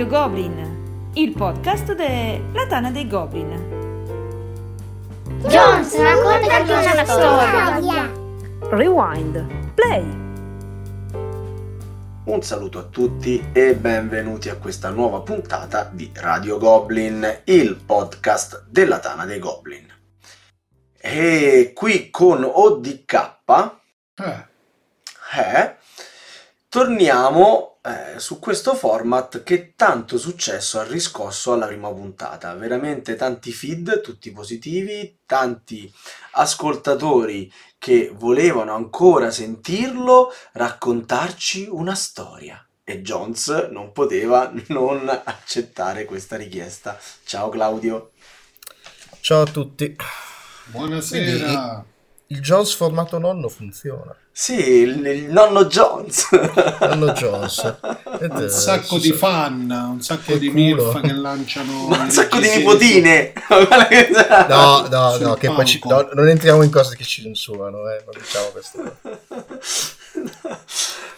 Radio Goblin, il podcast della Tana dei Goblin. Jones, raccontaci una storia. Rewind, play. Un saluto a tutti e benvenuti a questa nuova puntata di Radio Goblin, il podcast della Tana dei Goblin. E qui con ODK Eh, eh, torniamo eh, su questo format che tanto successo ha riscosso alla prima puntata. Veramente tanti feed, tutti positivi, tanti ascoltatori che volevano ancora sentirlo raccontarci una storia. E Jones non poteva non accettare questa richiesta. Ciao Claudio. Ciao a tutti. buonasera. Il Jones formato nonno funziona. Sì, il, il nonno Jones. Nonno Jones. Ed, Un sacco di sa- fan, un sacco di culo. milf che lanciano Ma un sacco di nipotine. No, no, Sul no, che poi ci- no, non entriamo in cose che ci censurano, eh, non diciamo questo.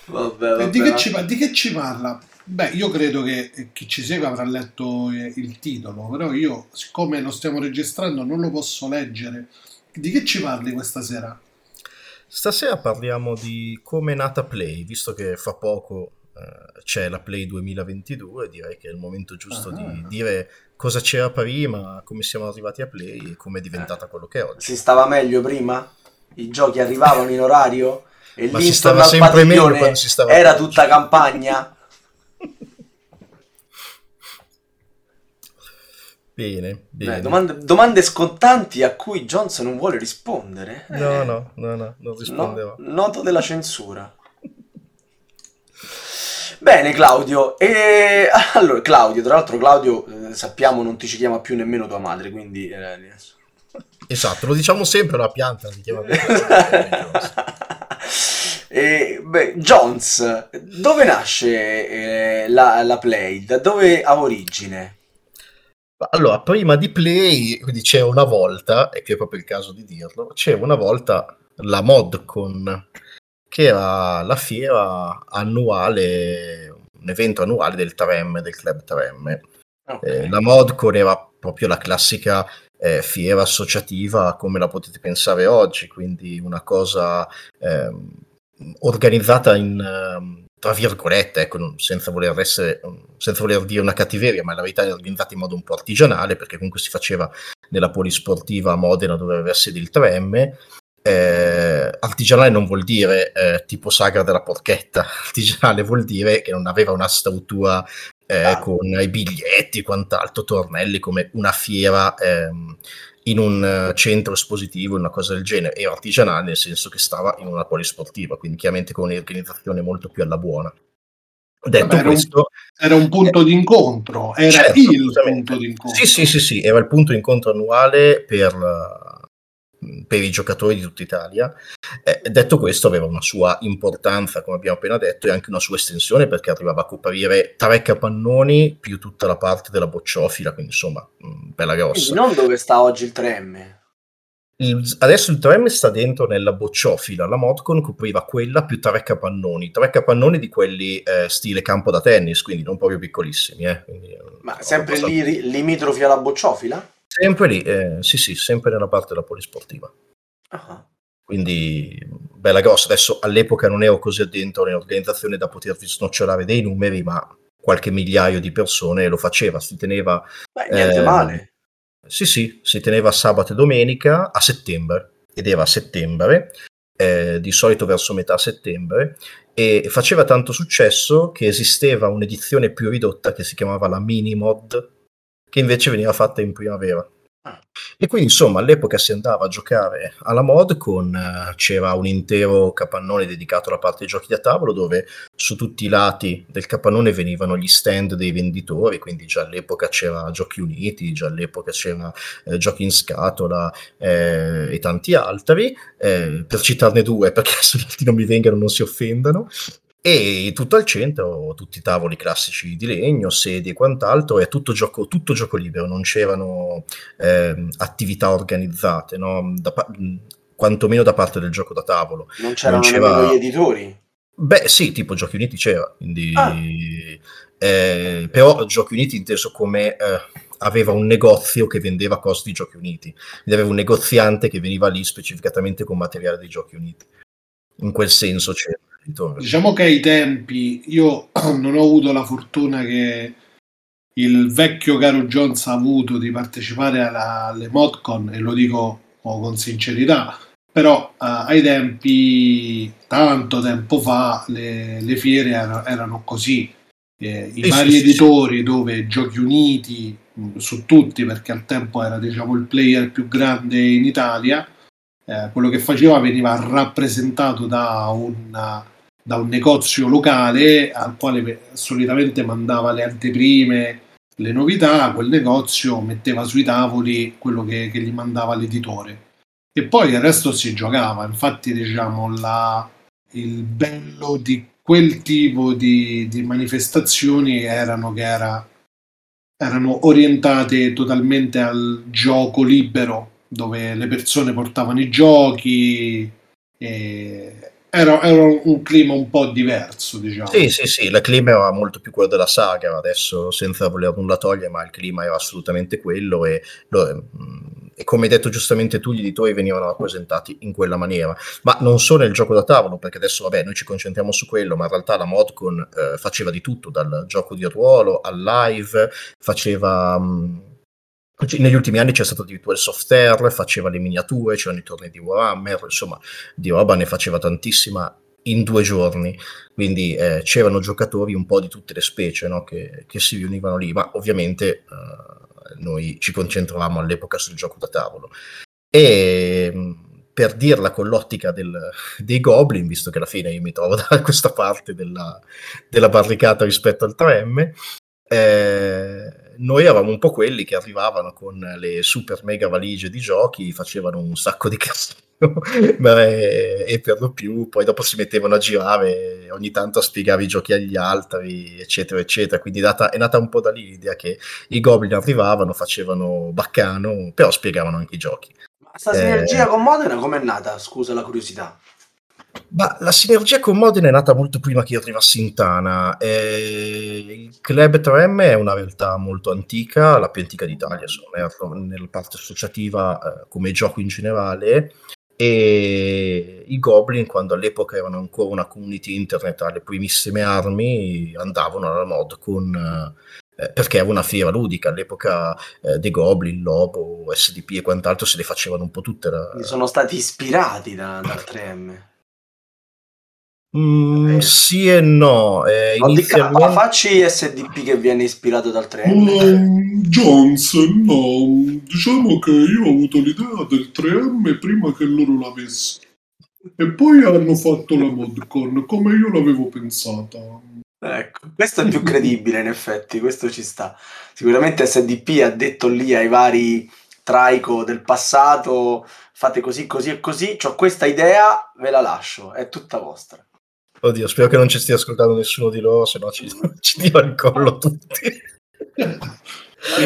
Vabbè, E vabbè. di, che ci, di che ci parla? Beh, io credo che eh, chi ci segue avrà letto eh, il titolo, però io, siccome lo stiamo registrando, non lo posso leggere. Di che ci parli questa sera? Stasera parliamo di come è nata Play, visto che fra poco eh, c'è la Play 2022, direi che è il momento giusto Ah. di dire cosa c'era prima, come siamo arrivati a Play e come è diventata quello che è oggi. Si stava meglio prima? I giochi arrivavano in orario? E Ma lì si stava sempre meglio quando si stava era tutta campagna? Bene, bene. Beh, domande, domande scontanti a cui Jones non vuole rispondere. No, Eh, no, no, no, non risponderò. no- noto della censura. Bene Claudio, e allora Claudio, tra l'altro Claudio eh, sappiamo non ti ci chiama più nemmeno tua madre, quindi... eh, Esatto, lo diciamo sempre, la pianta si chiama E, beh, Jones, dove nasce eh, la, la Play? Da dove ha origine? Allora, prima di Play, quindi c'era una volta, e qui è proprio il caso di dirlo, c'era una volta la ModCon, che era la fiera annuale, un evento annuale del 3M, del club 3M. Ok. Eh, la ModCon era proprio la classica eh, fiera associativa come la potete pensare oggi, quindi una cosa ehm, organizzata in, ehm, tra virgolette, ecco, senza, voler essere, senza voler dire una cattiveria, ma la verità è organizzata in modo un po' artigianale, perché comunque si faceva nella polisportiva a Modena dove aveva sede il 3M. Eh, artigianale non vuol dire eh, tipo sagra della porchetta, artigianale vuol dire che non aveva una struttura eh, Ah. con i biglietti e quant'altro, tornelli come una fiera ehm, in un eh, centro espositivo, una cosa del genere, era artigianale nel senso che stava in una polisportiva, quindi chiaramente con un'organizzazione molto più alla buona. Detto Vabbè, era un- questo, Era un punto d'incontro, era Certo, il punto d'incontro. Sì, sì, sì, sì, era il punto incontro annuale per, eh, per i giocatori di tutta Italia. Eh, detto questo, aveva una sua importanza, come abbiamo appena detto, e anche una sua estensione perché arrivava a coprire tre capannoni più tutta la parte della bocciofila, quindi insomma, mh, bella Quindi grossa. non dove sta oggi il 3M. Il- adesso il 3M sta dentro nella bocciofila, la Modcon copriva quella più tre capannoni, tre capannoni di quelli eh, stile campo da tennis, quindi non proprio piccolissimi. Eh, quindi, eh, Ma sempre abbastanza- lì limitrofi alla bocciofila? Sempre lì, eh, sì sì, sempre nella parte della polisportiva. Ah. Quindi bella grossa. Adesso all'epoca non ero così addentro nell'organizzazione da potervi snocciolare dei numeri, ma qualche migliaio di persone lo faceva, si teneva, Beh, niente Eh, male. sì sì, si teneva sabato e domenica a settembre, ed era a settembre, eh, di solito verso metà settembre, e faceva tanto successo che esisteva un'edizione più ridotta che si chiamava la Mini Mod, che invece veniva fatta in primavera. Ah. E quindi insomma all'epoca si andava a giocare alla mod con eh, c'era un intero capannone dedicato alla parte dei giochi da tavolo dove su tutti i lati del capannone venivano gli stand dei venditori, quindi già all'epoca c'era Giochi Uniti, già all'epoca c'era eh, Giochi in scatola eh, e tanti altri, eh, per citarne due perché se altri non mi vengano non si offendano. E tutto al centro, tutti i tavoli classici di legno, sedie e quant'altro, è tutto gioco, tutto gioco libero, non c'erano ehm, attività organizzate, no? Da quantomeno da parte del gioco da tavolo. Non c'erano c'era- nemmeno gli editori. Beh, sì, tipo Giochi Uniti c'era, quindi Ah. Eh, però Giochi Uniti inteso come eh, aveva un negozio che vendeva cose di Giochi Uniti, quindi aveva un negoziante che veniva lì specificatamente con materiale di Giochi Uniti. In quel senso c'è. Diciamo che ai tempi io non ho avuto la fortuna che il vecchio caro Jones ha avuto di partecipare alla, alle ModCon e lo dico con sincerità, però uh, ai tempi, tanto tempo fa, le, le fiere erano, erano così. Eh, I sì, vari sì, editori sì. dove Giochi Uniti, mh, su tutti perché al tempo era diciamo, il player più grande in Italia, eh, quello che faceva veniva rappresentato da, una, da un negozio locale al quale solitamente mandava le anteprime, le novità, quel negozio metteva sui tavoli quello che, che gli mandava l'editore e poi il resto si giocava. Infatti, diciamo, la, il bello di quel tipo di, di manifestazioni erano che era, erano orientate totalmente al gioco libero, dove le persone portavano i giochi. E era, era, un clima un po' diverso, diciamo. Sì, sì, sì, il clima era molto più quello della saga, adesso senza voler nulla togliere, ma il clima era assolutamente quello e, lo, e come hai detto giustamente tu, gli editori venivano rappresentati in quella maniera, ma non solo nel gioco da tavolo, perché adesso vabbè noi ci concentriamo su quello, ma in realtà la Modcon eh, faceva di tutto, dal gioco di ruolo al live, faceva... Mh, negli ultimi anni c'è stato addirittura il software, faceva le miniature, c'erano i tornei di Warhammer, insomma, di roba ne faceva tantissima in due giorni, quindi eh, c'erano giocatori un po' di tutte le specie no? che, che, si riunivano lì, ma ovviamente eh, noi ci concentravamo all'epoca sul gioco da tavolo. E per dirla con l'ottica del, dei goblin, visto che alla fine io mi trovo da questa parte della, della barricata rispetto al 3M, eh, noi eravamo un po' quelli che arrivavano con le super mega valigie di giochi, facevano un sacco di casino e, e per lo più poi dopo si mettevano a girare ogni tanto a spiegare i giochi agli altri, eccetera, eccetera. Quindi è nata, è nata un po' da lì l'idea che i goblin arrivavano, facevano baccano, però spiegavano anche i giochi. Ma sta sinergia eh, con Modena com'è nata? Scusa la curiosità. Ma la sinergia con Modena è nata molto prima che io arrivassi in Tana. Eh, il Club 3M è una realtà molto antica, la più antica d'Italia, sono nella parte associativa eh, come gioco in generale. E i Goblin, quando all'epoca erano ancora una community internet alle primissime armi, andavano alla mod con. Eh, perché era una fiera ludica all'epoca eh, dei Goblin, Lobo, SDP e quant'altro se le facevano un po' tutte. La... Sono stati ispirati da, dal 3M. Mm, sì e no. Eh, inizialmente... DK, facci SDP che viene ispirato dal trend. Um, Jones, no, diciamo che io ho avuto l'idea del 3M prima che loro l'avessero. E poi hanno fatto la modcon come io l'avevo pensata. Ecco, questo è più credibile in effetti, questo ci sta. Sicuramente SDP ha detto lì ai vari traico del passato fate così, così e così, ho questa idea, ve la lascio, è tutta vostra. Oddio, spero che non ci stia ascoltando nessuno di loro, se no ci, ci tiro il collo tutti.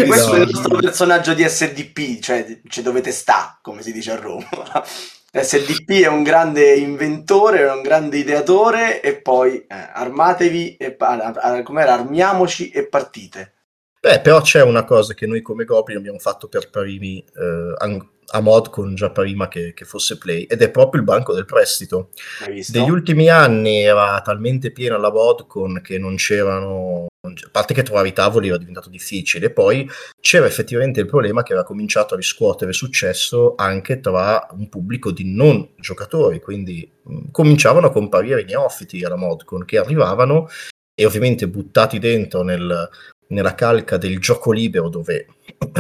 Questo no, è il nostro personaggio di SDP, cioè, cioè dovete sta, come si dice a Roma. SDP è un grande inventore, un grande ideatore e poi eh, armatevi e ah, com'era, armiamoci e partite. Beh, però c'è una cosa che noi come Goblin abbiamo fatto per primi eh, mod con già prima che, che, fosse Play ed è proprio il banco del prestito. Negli ultimi anni era talmente piena la Vodcon che non c'erano, a parte che trovare i tavoli era diventato difficile, poi c'era effettivamente il problema che era cominciato a riscuotere successo anche tra un pubblico di non giocatori, quindi mh, cominciavano a comparire i neofiti alla Modcon che arrivavano e ovviamente buttati dentro nel, nella calca del gioco libero dove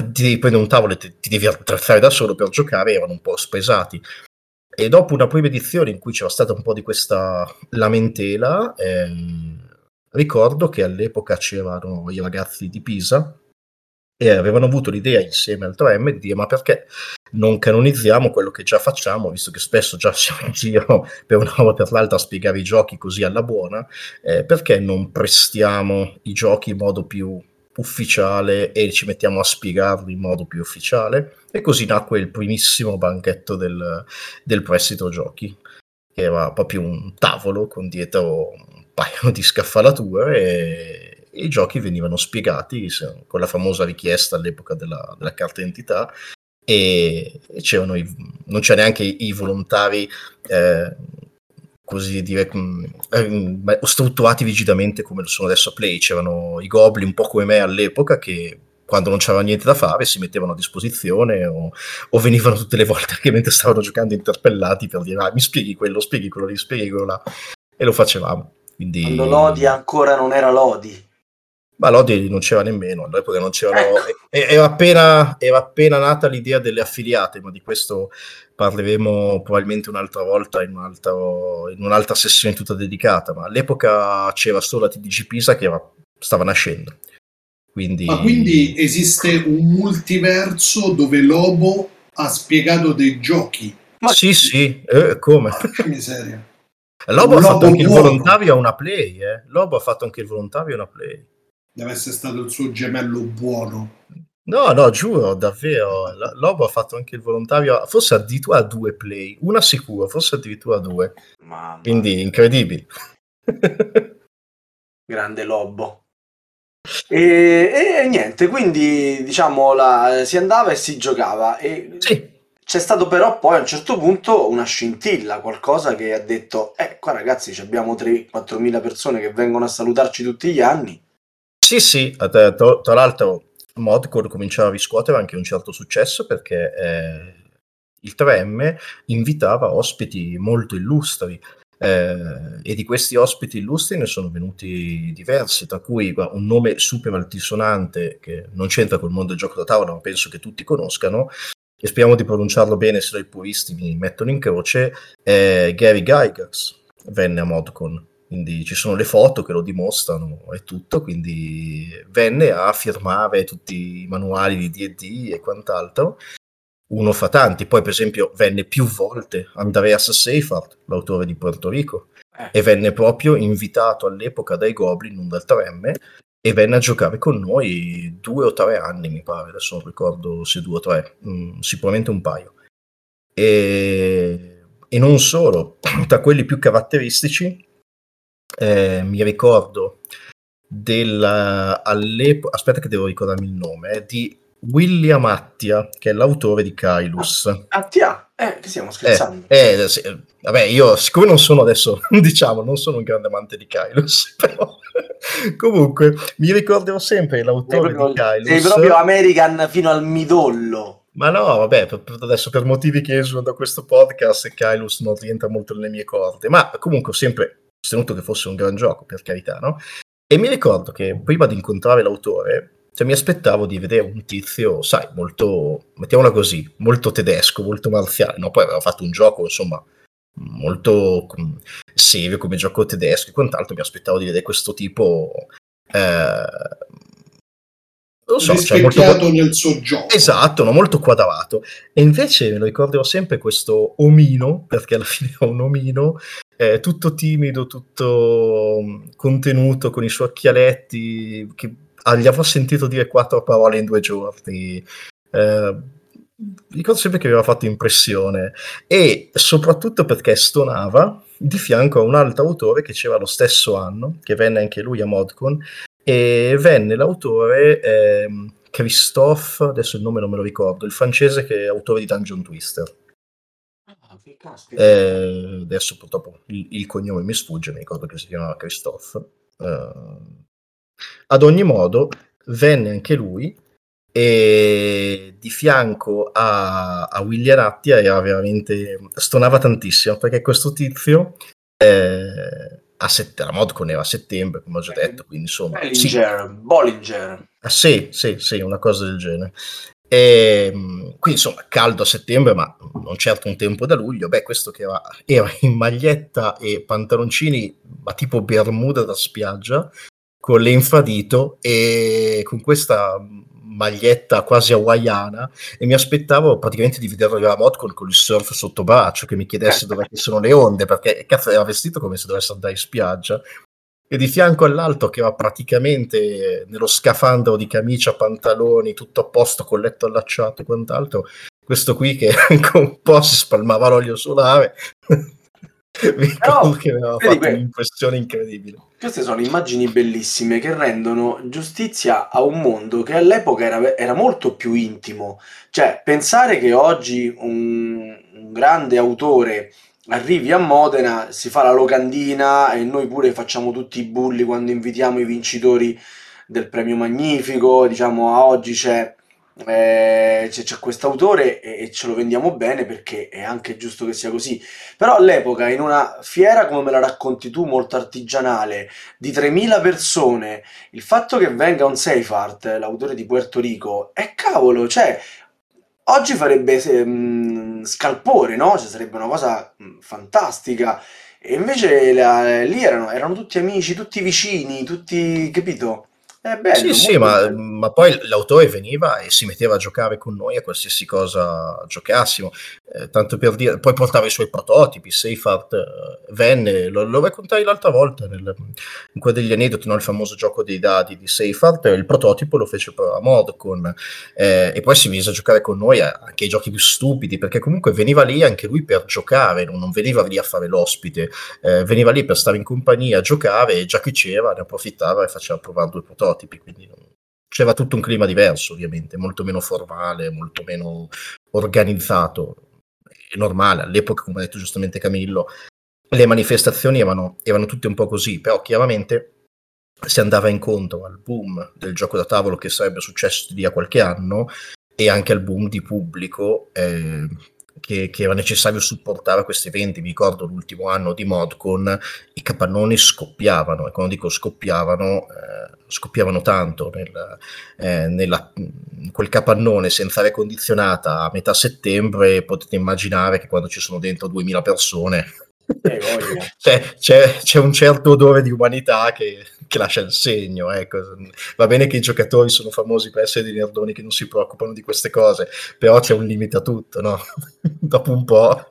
devi prendere un tavolo e ti, ti devi attrezzare da solo per giocare erano un po' spesati. E dopo una prima edizione in cui c'era stata un po' di questa lamentela ehm, ricordo che all'epoca c'erano i ragazzi di Pisa e avevano avuto l'idea insieme al 3M di dire ma perché non canonizziamo quello che già facciamo, visto che spesso già siamo in giro per una o per l'altra a spiegare i giochi così alla buona, eh, perché non prestiamo i giochi in modo più ufficiale e ci mettiamo a spiegarli in modo più ufficiale? E così nacque il primissimo banchetto del, del prestito giochi, che era proprio un tavolo con dietro un paio di scaffalature e i giochi venivano spiegati con la famosa richiesta all'epoca della, della carta d'identità e c'erano i, non c'è neanche i, volontari eh, così dire eh, strutturati rigidamente come lo sono adesso a Play c'erano i goblin un po' come me all'epoca che quando non c'era niente da fare si mettevano a disposizione o, o, venivano tutte le volte che mentre stavano giocando interpellati per dire ah, mi spieghi quello, spieghi quello, gli spieghi quello là e lo facevamo. Quindi... Quando Lodi ancora non era Lodi. Ma Lodi non c'era nemmeno, all'epoca non c'erano... Ecco. Era, appena, era appena nata l'idea delle affiliate, ma di questo parleremo probabilmente un'altra volta in, un'altra, in un'altra sessione tutta dedicata, ma all'epoca c'era solo la TDG Pisa che era, stava nascendo. Quindi... Ma quindi esiste un multiverso dove Lobo ha spiegato dei giochi? Ma sì, sì, eh, come? Che miseria. Lobo ha fatto anche buono. il volontario a una play, eh. Lobo ha fatto anche il volontario a una play. Deve essere stato il suo gemello buono. No, no, giuro, davvero. Lobo ha fatto anche il volontario, forse addirittura a due play, una sicura, forse addirittura a due. Mamma. Quindi incredibili. Grande Lobo. E, e, niente, quindi diciamo la, si andava e si giocava. E sì. C'è stato però poi a un certo punto una scintilla, qualcosa che ha detto, eh qua ragazzi abbiamo 3-4 mila persone che vengono a salutarci tutti gli anni. Sì, sì, tra, tra l'altro Modcore cominciava a riscuotere anche un certo successo perché eh, il 3M invitava ospiti molto illustri. Eh, e di questi ospiti illustri ne sono venuti diversi, tra cui un nome super altisonante che non c'entra col mondo del gioco da tavola, ma penso che tutti conoscano, e speriamo di pronunciarlo bene se i puristi mi mettono in croce, è Gary Gygax venne a Modcon. Quindi ci sono le foto che lo dimostrano e tutto, quindi venne a firmare tutti i manuali di D&D e quant'altro uno fra tanti. Poi, per esempio, venne più volte Andreas Seifert, l'autore di Porto Rico, eh. e venne proprio invitato all'epoca dai Goblin, non dal 3M, e venne a giocare con noi due o tre anni, mi pare, adesso non ricordo se due o tre, mm, sicuramente un paio. E, e, non solo, tra quelli più caratteristici, eh, mi ricordo dell'all'epoca, aspetta che devo ricordarmi il nome, eh, di William Attia, che è l'autore di Kailus. Attia? Eh, che stiamo scherzando. Eh, eh, sì, vabbè, io siccome non sono adesso, diciamo, non sono un grande amante di Kailus, però comunque mi ricorderò sempre l'autore proprio, di Kailus. Sei proprio American fino al midollo. Ma no, vabbè, per, per adesso per motivi che esulano da questo podcast, Kailus non rientra molto nelle mie corde, ma comunque sempre sostenuto che fosse un gran gioco, per carità, no? E mi ricordo che prima di incontrare l'autore cioè, mi aspettavo di vedere un tizio, sai, molto, mettiamola così, molto tedesco, molto marziale, no? Poi aveva fatto un gioco, insomma, molto serio come gioco tedesco e quant'altro, mi aspettavo di vedere questo tipo... Eh, non so, cioè molto nel suo gioco. Esatto, no? molto quadrato. E invece me lo ricorderò sempre questo omino, perché alla fine è un omino, eh, tutto timido, tutto contenuto, con i suoi occhialetti, che gli avrò sentito dire quattro parole in due giorni. Eh, ricordo sempre che aveva fatto impressione e soprattutto perché stonava di fianco a un altro autore che c'era lo stesso anno, che venne anche lui a Modcon, e venne l'autore eh, Christophe, adesso il nome non me lo ricordo, il francese che è autore di Dungeon Twister. Eh, adesso purtroppo il, il, cognome mi sfugge, mi ricordo che si chiamava Christophe. Uh, ad ogni modo, venne anche lui e di fianco a, a William Attia era veramente stonava tantissimo perché questo tizio eh, a set- la Modcon era a settembre come ho già detto quindi insomma Bollinger, sì. Bollinger. Ah, sì, sì, sì, una cosa del genere e, quindi insomma caldo a settembre ma non certo un tempo da luglio. Beh questo che era, era in maglietta e pantaloncini ma tipo bermuda da spiaggia con l'infradito e con questa maglietta quasi hawaiana. E mi aspettavo praticamente di vederlo alla Modcon con il surf sotto braccio che mi chiedesse dove sono le onde perché cazzo era vestito come se dovesse andare in spiaggia e di fianco all'altro che era praticamente nello scafandro di camicia, pantaloni, tutto a posto, con letto allacciato e quant'altro, questo qui che un po' si spalmava l'olio solare Mi ricordo che aveva fatto que- un'impressione incredibile. Queste sono immagini bellissime che rendono giustizia a un mondo che all'epoca era, era molto più intimo. Cioè, pensare che oggi un, un grande autore arrivi a Modena, si fa la locandina e noi pure facciamo tutti i bulli quando invitiamo i vincitori del premio Magnifico, diciamo a oggi c'è eh, c'è, quest'autore e, e, ce lo vendiamo bene perché è anche giusto che sia così. Però all'epoca, in una fiera come me la racconti tu, molto artigianale, di 3.000 persone, il fatto che venga un Seifert, l'autore di Puerto Rico, è cavolo, cioè, oggi farebbe um, scalpore, no? Cioè, sarebbe una cosa um, fantastica. E invece la, lì erano, erano tutti amici, tutti vicini, tutti, capito? È bello, sì, sì, ma, ma, poi l'autore veniva e si metteva a giocare con noi a qualsiasi cosa giocassimo. Eh, tanto per dire, poi portava i suoi prototipi. Seifert eh, venne, lo, lo raccontai l'altra volta nel, in quello degli aneddoti, no? il famoso gioco dei dadi di Seifert. Il prototipo lo fece a Modcon eh, e poi si mise a giocare con noi anche ai giochi più stupidi perché comunque veniva lì anche lui per giocare, non, non veniva lì a fare l'ospite, eh, veniva lì per stare in compagnia a giocare e già che c'era ne approfittava e faceva provare due prototipi prototipi, quindi c'era tutto un clima diverso ovviamente, molto meno formale, molto meno organizzato. È normale, all'epoca, come ha detto giustamente Camillo, le manifestazioni erano, erano tutte un po' così, però chiaramente si andava incontro al boom del gioco da tavolo che sarebbe successo di lì a qualche anno e anche al boom di pubblico eh, che, che, era necessario supportare questi eventi. Mi ricordo l'ultimo anno di Modcon, i capannoni scoppiavano, e quando dico scoppiavano, eh, scoppiavano tanto. Nel, eh, nella, quel capannone senza aria condizionata a metà settembre potete immaginare che quando ci sono dentro 2000 persone eh, c'è, c'è, c'è, un certo odore di umanità che, che, lascia il segno. Ecco. Va bene che i giocatori sono famosi per essere dei nerdoni che non si preoccupano di queste cose, però c'è un limite a tutto, no? Dopo un po'.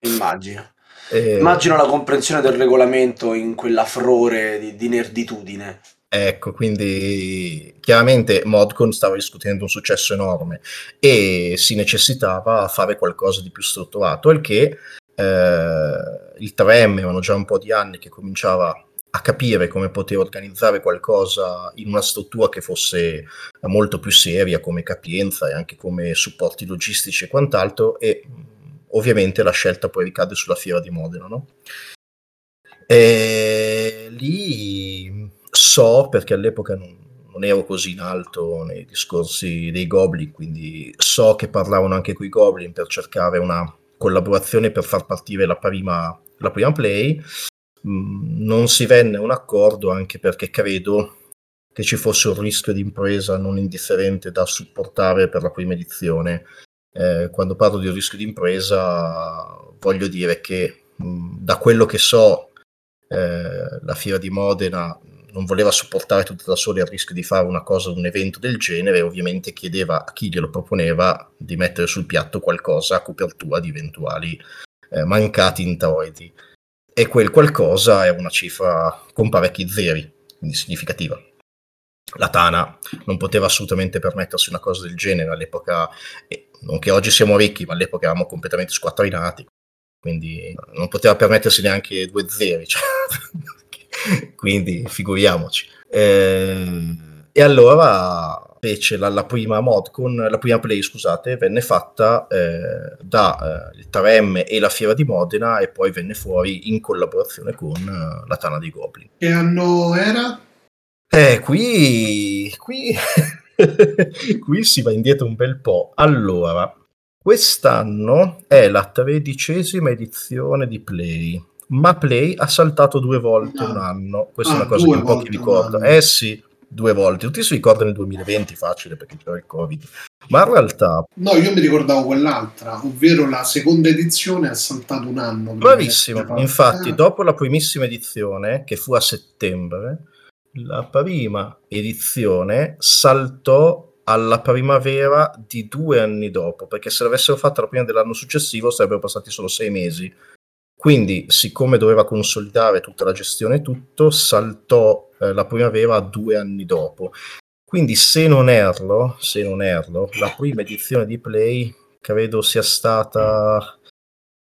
Immagino. Eh... Immagino la comprensione del regolamento in quell'afrore di, di nerditudine. Ecco, quindi chiaramente Modcon stava discutendo un successo enorme e si necessitava fare qualcosa di più strutturato, il che eh, il 3M avevano già un po' di anni che cominciava a capire come poter organizzare qualcosa in una struttura che fosse molto più seria come capienza e anche come supporti logistici e quant'altro e ovviamente la scelta poi ricade sulla fiera di Modena no? e lì so perché all'epoca non, non ero così in alto nei discorsi dei Goblin quindi so che parlavano anche con i Goblin per cercare una collaborazione per far partire la prima, la prima play. Mm, non si venne un accordo anche perché credo che ci fosse un rischio di impresa non indifferente da supportare per la prima edizione. Eh, quando parlo di rischio di impresa voglio dire che mh, mm, da quello che so eh, la fiera di Modena non voleva supportare tutto da solo il rischio di fare una cosa, un evento del genere, ovviamente chiedeva a chi glielo proponeva di mettere sul piatto qualcosa a copertura di eventuali eh, mancati introiti. E quel qualcosa è una cifra con parecchi zeri, quindi significativa. La Tana non poteva assolutamente permettersi una cosa del genere all'epoca, non che oggi siamo ricchi, ma all'epoca eravamo completamente squattrinati, quindi non poteva permettersi neanche due zeri. Cioè quindi figuriamoci. Eh, e allora fece la, la, prima mod con la prima play, scusate, venne fatta eh, da eh, il 3M e la Fiera di Modena e poi venne fuori in collaborazione con uh, la Tana dei Goblin. Che anno era? Eh, qui, qui, qui si va indietro un bel po'. Allora, quest'anno è la tredicesima edizione di Play ma Play ha saltato due volte no. un anno. Questa ah, è una cosa che pochi ricordano. Eh sì, due volte. Tutti si ricordano nel 2020, facile perché c'era il Covid. Ma in realtà... No, io mi ricordavo quell'altra, ovvero la seconda edizione ha saltato un anno. Bravissimo. Infatti, ah. dopo la primissima edizione, che fu a settembre, la prima edizione saltò alla primavera di due anni dopo, perché se l'avessero fatta la prima dell'anno successivo sarebbero passati solo sei mesi. Quindi, siccome doveva consolidare tutta la gestione e tutto, saltò eh, la primavera due anni dopo. Quindi, se non erro, se non erro, la prima edizione di Play credo sia stata,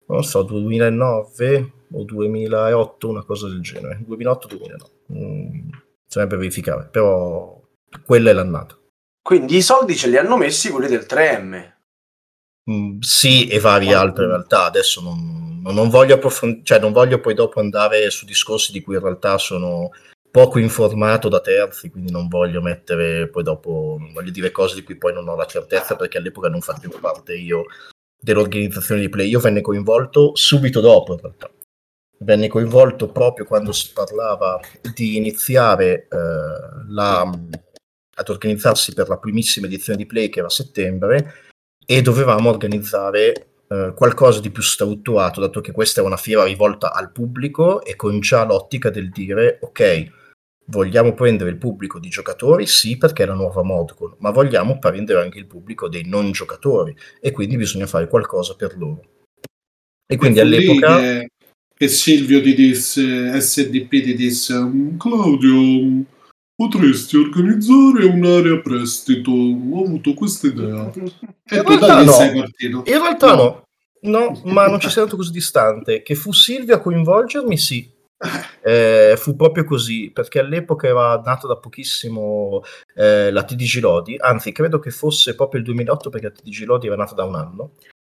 non so, 2009, o 2008, una cosa del genere. 2008-2009. Mm, sarebbe verificare, però quella è l'annata. Quindi i soldi ce li hanno messi quelli del 3M. Mm, sì, e varie altre realtà. Adesso non, non voglio approfondire, cioè non voglio poi dopo andare su discorsi di cui in realtà sono poco informato da terzi, quindi non voglio mettere poi dopo, voglio dire cose di cui poi non ho la certezza perché all'epoca non facevo parte io dell'organizzazione di play. Io venne coinvolto subito dopo in realtà. Venne coinvolto proprio quando si parlava di iniziare eh, la, ad organizzarsi per la primissima edizione di Play che era a settembre e dovevamo organizzare eh, qualcosa di più strutturato, dato che questa è una fiera rivolta al pubblico e con già l'ottica del dire ok, Vogliamo prendere il pubblico di giocatori? Sì, perché è la nuova Modcon, ma vogliamo prendere anche il pubblico dei non giocatori e quindi bisogna fare qualcosa per loro. E quindi all'epoca... Che, che, Silvio ti disse, SDP ti disse, mm, Claudio, potresti organizzare un'area prestito, ho avuto questa idea. E in realtà no. sei partito. In realtà no. no. No, ma non ci sei andato così distante. Che fu Silvio a coinvolgermi, sì, eh, fu proprio così, perché all'epoca era nata da pochissimo eh, la TDG Lodi, anzi credo che fosse proprio il 2008 perché la TDG Lodi era nata da un anno,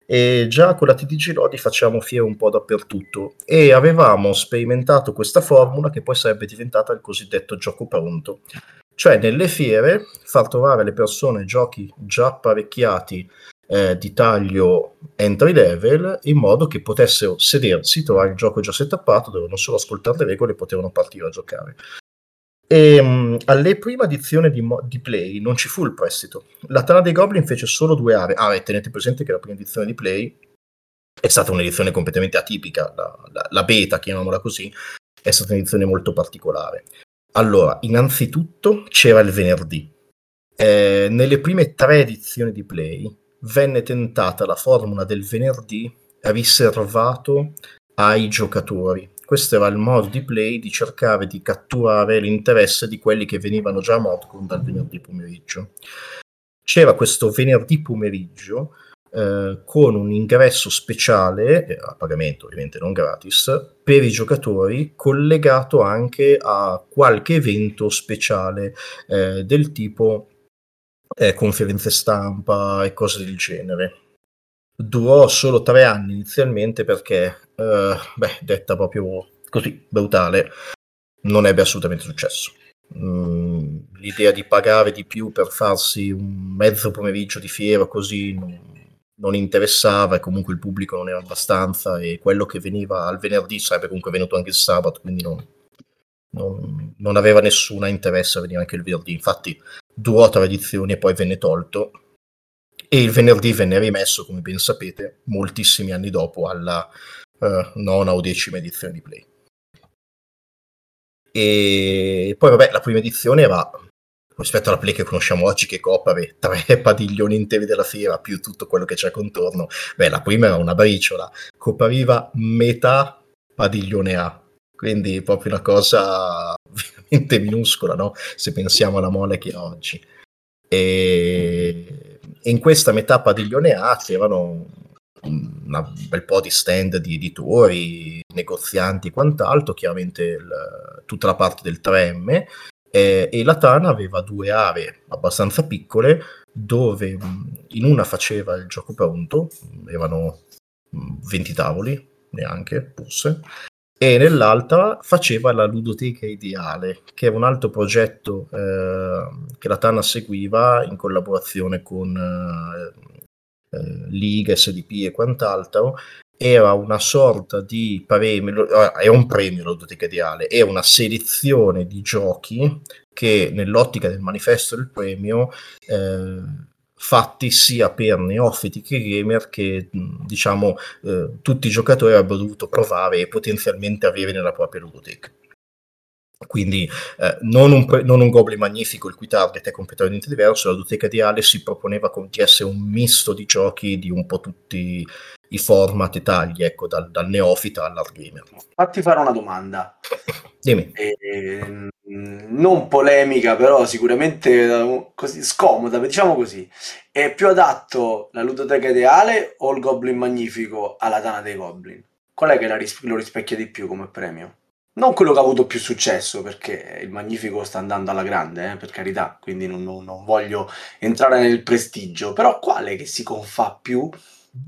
e già con la TDG Lodi facciamo fiere un po' dappertutto e avevamo sperimentato questa formula che poi sarebbe diventata il cosiddetto gioco pronto. Cioè nelle fiere far trovare alle persone giochi già apparecchiati eh, di taglio entry level in modo che potessero sedersi, trovare il gioco già setappato, dovevano solo ascoltare le regole e potevano partire a giocare. E, um, alle prime edizioni di, di, Play non ci fu il prestito. La Tana dei Goblin fece solo due aree. Ah, e tenete presente che la prima edizione di Play è stata un'edizione completamente atipica, la, la, la beta, chiamiamola così, è stata un'edizione molto particolare. Allora, innanzitutto c'era il venerdì. Eh, nelle prime tre edizioni di Play venne tentata la formula del venerdì riservato ai giocatori. Questo era il modo di play di cercare di catturare l'interesse di quelli che venivano già a Modcon dal venerdì pomeriggio. C'era questo venerdì pomeriggio eh, con un ingresso speciale, eh, a pagamento ovviamente non gratis, per i giocatori, collegato anche a qualche evento speciale eh, del tipo eh, conferenze stampa e cose del genere. Durò solo tre anni inizialmente perché, eh, beh, detta proprio così, brutale, non ebbe assolutamente successo. Mm, l'idea di pagare di più per farsi un mezzo pomeriggio di fiera così non, non, interessava e comunque il pubblico non era abbastanza e quello che veniva al venerdì sarebbe comunque venuto anche il sabato, quindi non, non, non aveva nessuna interesse a venire anche il venerdì. Infatti due o tre edizioni e poi venne tolto e il venerdì venne rimesso, come ben sapete, moltissimi anni dopo alla uh, nona o decima edizione di Play. E poi vabbè, la prima edizione era rispetto alla Play che conosciamo oggi che copre tre padiglioni interi della fiera più tutto quello che c'è contorno. Beh, la prima era una briciola, copriva metà padiglione A, quindi proprio una cosa veramente minuscola, no? Se pensiamo alla mole che è oggi. E in questa metà padiglione A c'erano un bel po' di stand di editori, negozianti e quant'altro, chiaramente il, tutta la parte del 3M, e, e la Tana aveva due aree abbastanza piccole dove in una faceva il gioco pronto, erano 20 tavoli, neanche, forse, e nell'altra faceva la ludoteca ideale, che è un altro progetto eh, che la Tana seguiva in collaborazione con eh, eh, Liga, SDP e quant'altro. Era una sorta di premio, è un premio la ludoteca ideale, è una selezione di giochi che nell'ottica del manifesto del premio eh, fatti sia per neofiti che gamer che diciamo eh, tutti i giocatori avrebbero dovuto provare e potenzialmente avere nella propria ludoteca. Quindi eh, non, un pre- non, un, Goblin magnifico il cui target è completamente diverso, la ludoteca di Ale si proponeva di essere un misto di giochi di un po' tutti i format e tagli, ecco, dal, dal neofita all'hardgamer. Fatti fare una domanda. Dimmi. Eh, non polemica, però sicuramente uh, così scomoda, diciamo così. È più adatto la ludoteca ideale o il Goblin Magnifico alla Tana dei Goblin? qual è che ris- lo rispecchia di più come premio? Non quello che ha avuto più successo, perché il Magnifico sta andando alla grande, eh, per carità, quindi non, non- non voglio entrare nel prestigio, però quale che si confà più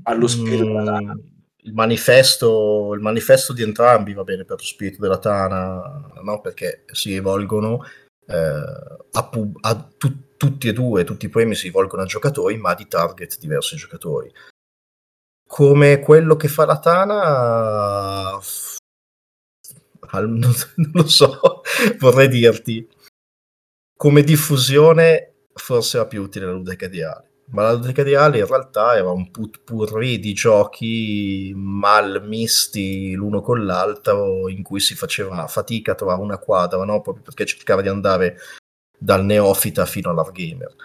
allo spirito della Tana? Mm, il, manifesto, il manifesto di entrambi va bene per lo spirito della Tana, no? perché si rivolgono eh, a, pu- a tu- tutti e due, tutti i premi si rivolgono a giocatori, ma di target diversi giocatori. Come quello che fa la Tana, al- non, non lo so, vorrei dirti, come diffusione forse era più utile la ludoteca ideale. Ma la ludoteca ideale in realtà era un putpurri di giochi mal misti l'uno con l'altro, in cui si faceva fatica a trovare una quadra, no? proprio perché cercava di andare dal neofita fino all'hardgamer.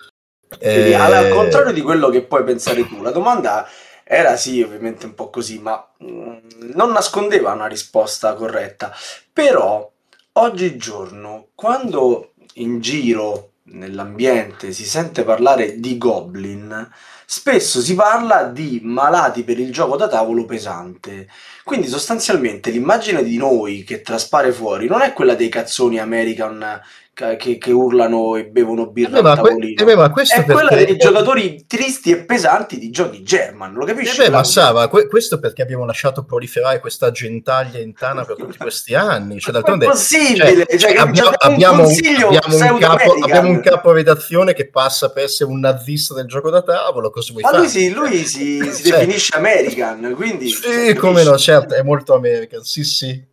Quindi, Eh, al al contrario di quello che puoi pensare tu, la domanda era sì, ovviamente un po' così, ma mm, non nascondeva una risposta corretta. Però oggigiorno, quando in giro nell'ambiente si sente parlare di goblin, spesso si parla di malati per il gioco da tavolo pesante. Quindi sostanzialmente l'immagine di noi che traspare fuori non è quella dei cazzoni American ca- che, che urlano e bevono birra eh, ma al que- tavolino. eh, beh, ma questo È quella dei giocatori tristi e pesanti di giochi German, lo Eh capisci? beh, ma? Sava, que- questo perché abbiamo lasciato proliferare questa gentaglia in Tana per tutti questi anni. Cioè, Ma è d'altronde, possibile, cioè, cioè, abbiamo, abbiamo un, abbiamo un capo, abbiamo un capo redazione che passa per essere un nazista del gioco da tavolo. Cosa vuoi Ma fare? lui si, lui si, si Cioè, definisce American, quindi... Sì, come no, certo, è molto American. Sì, sì.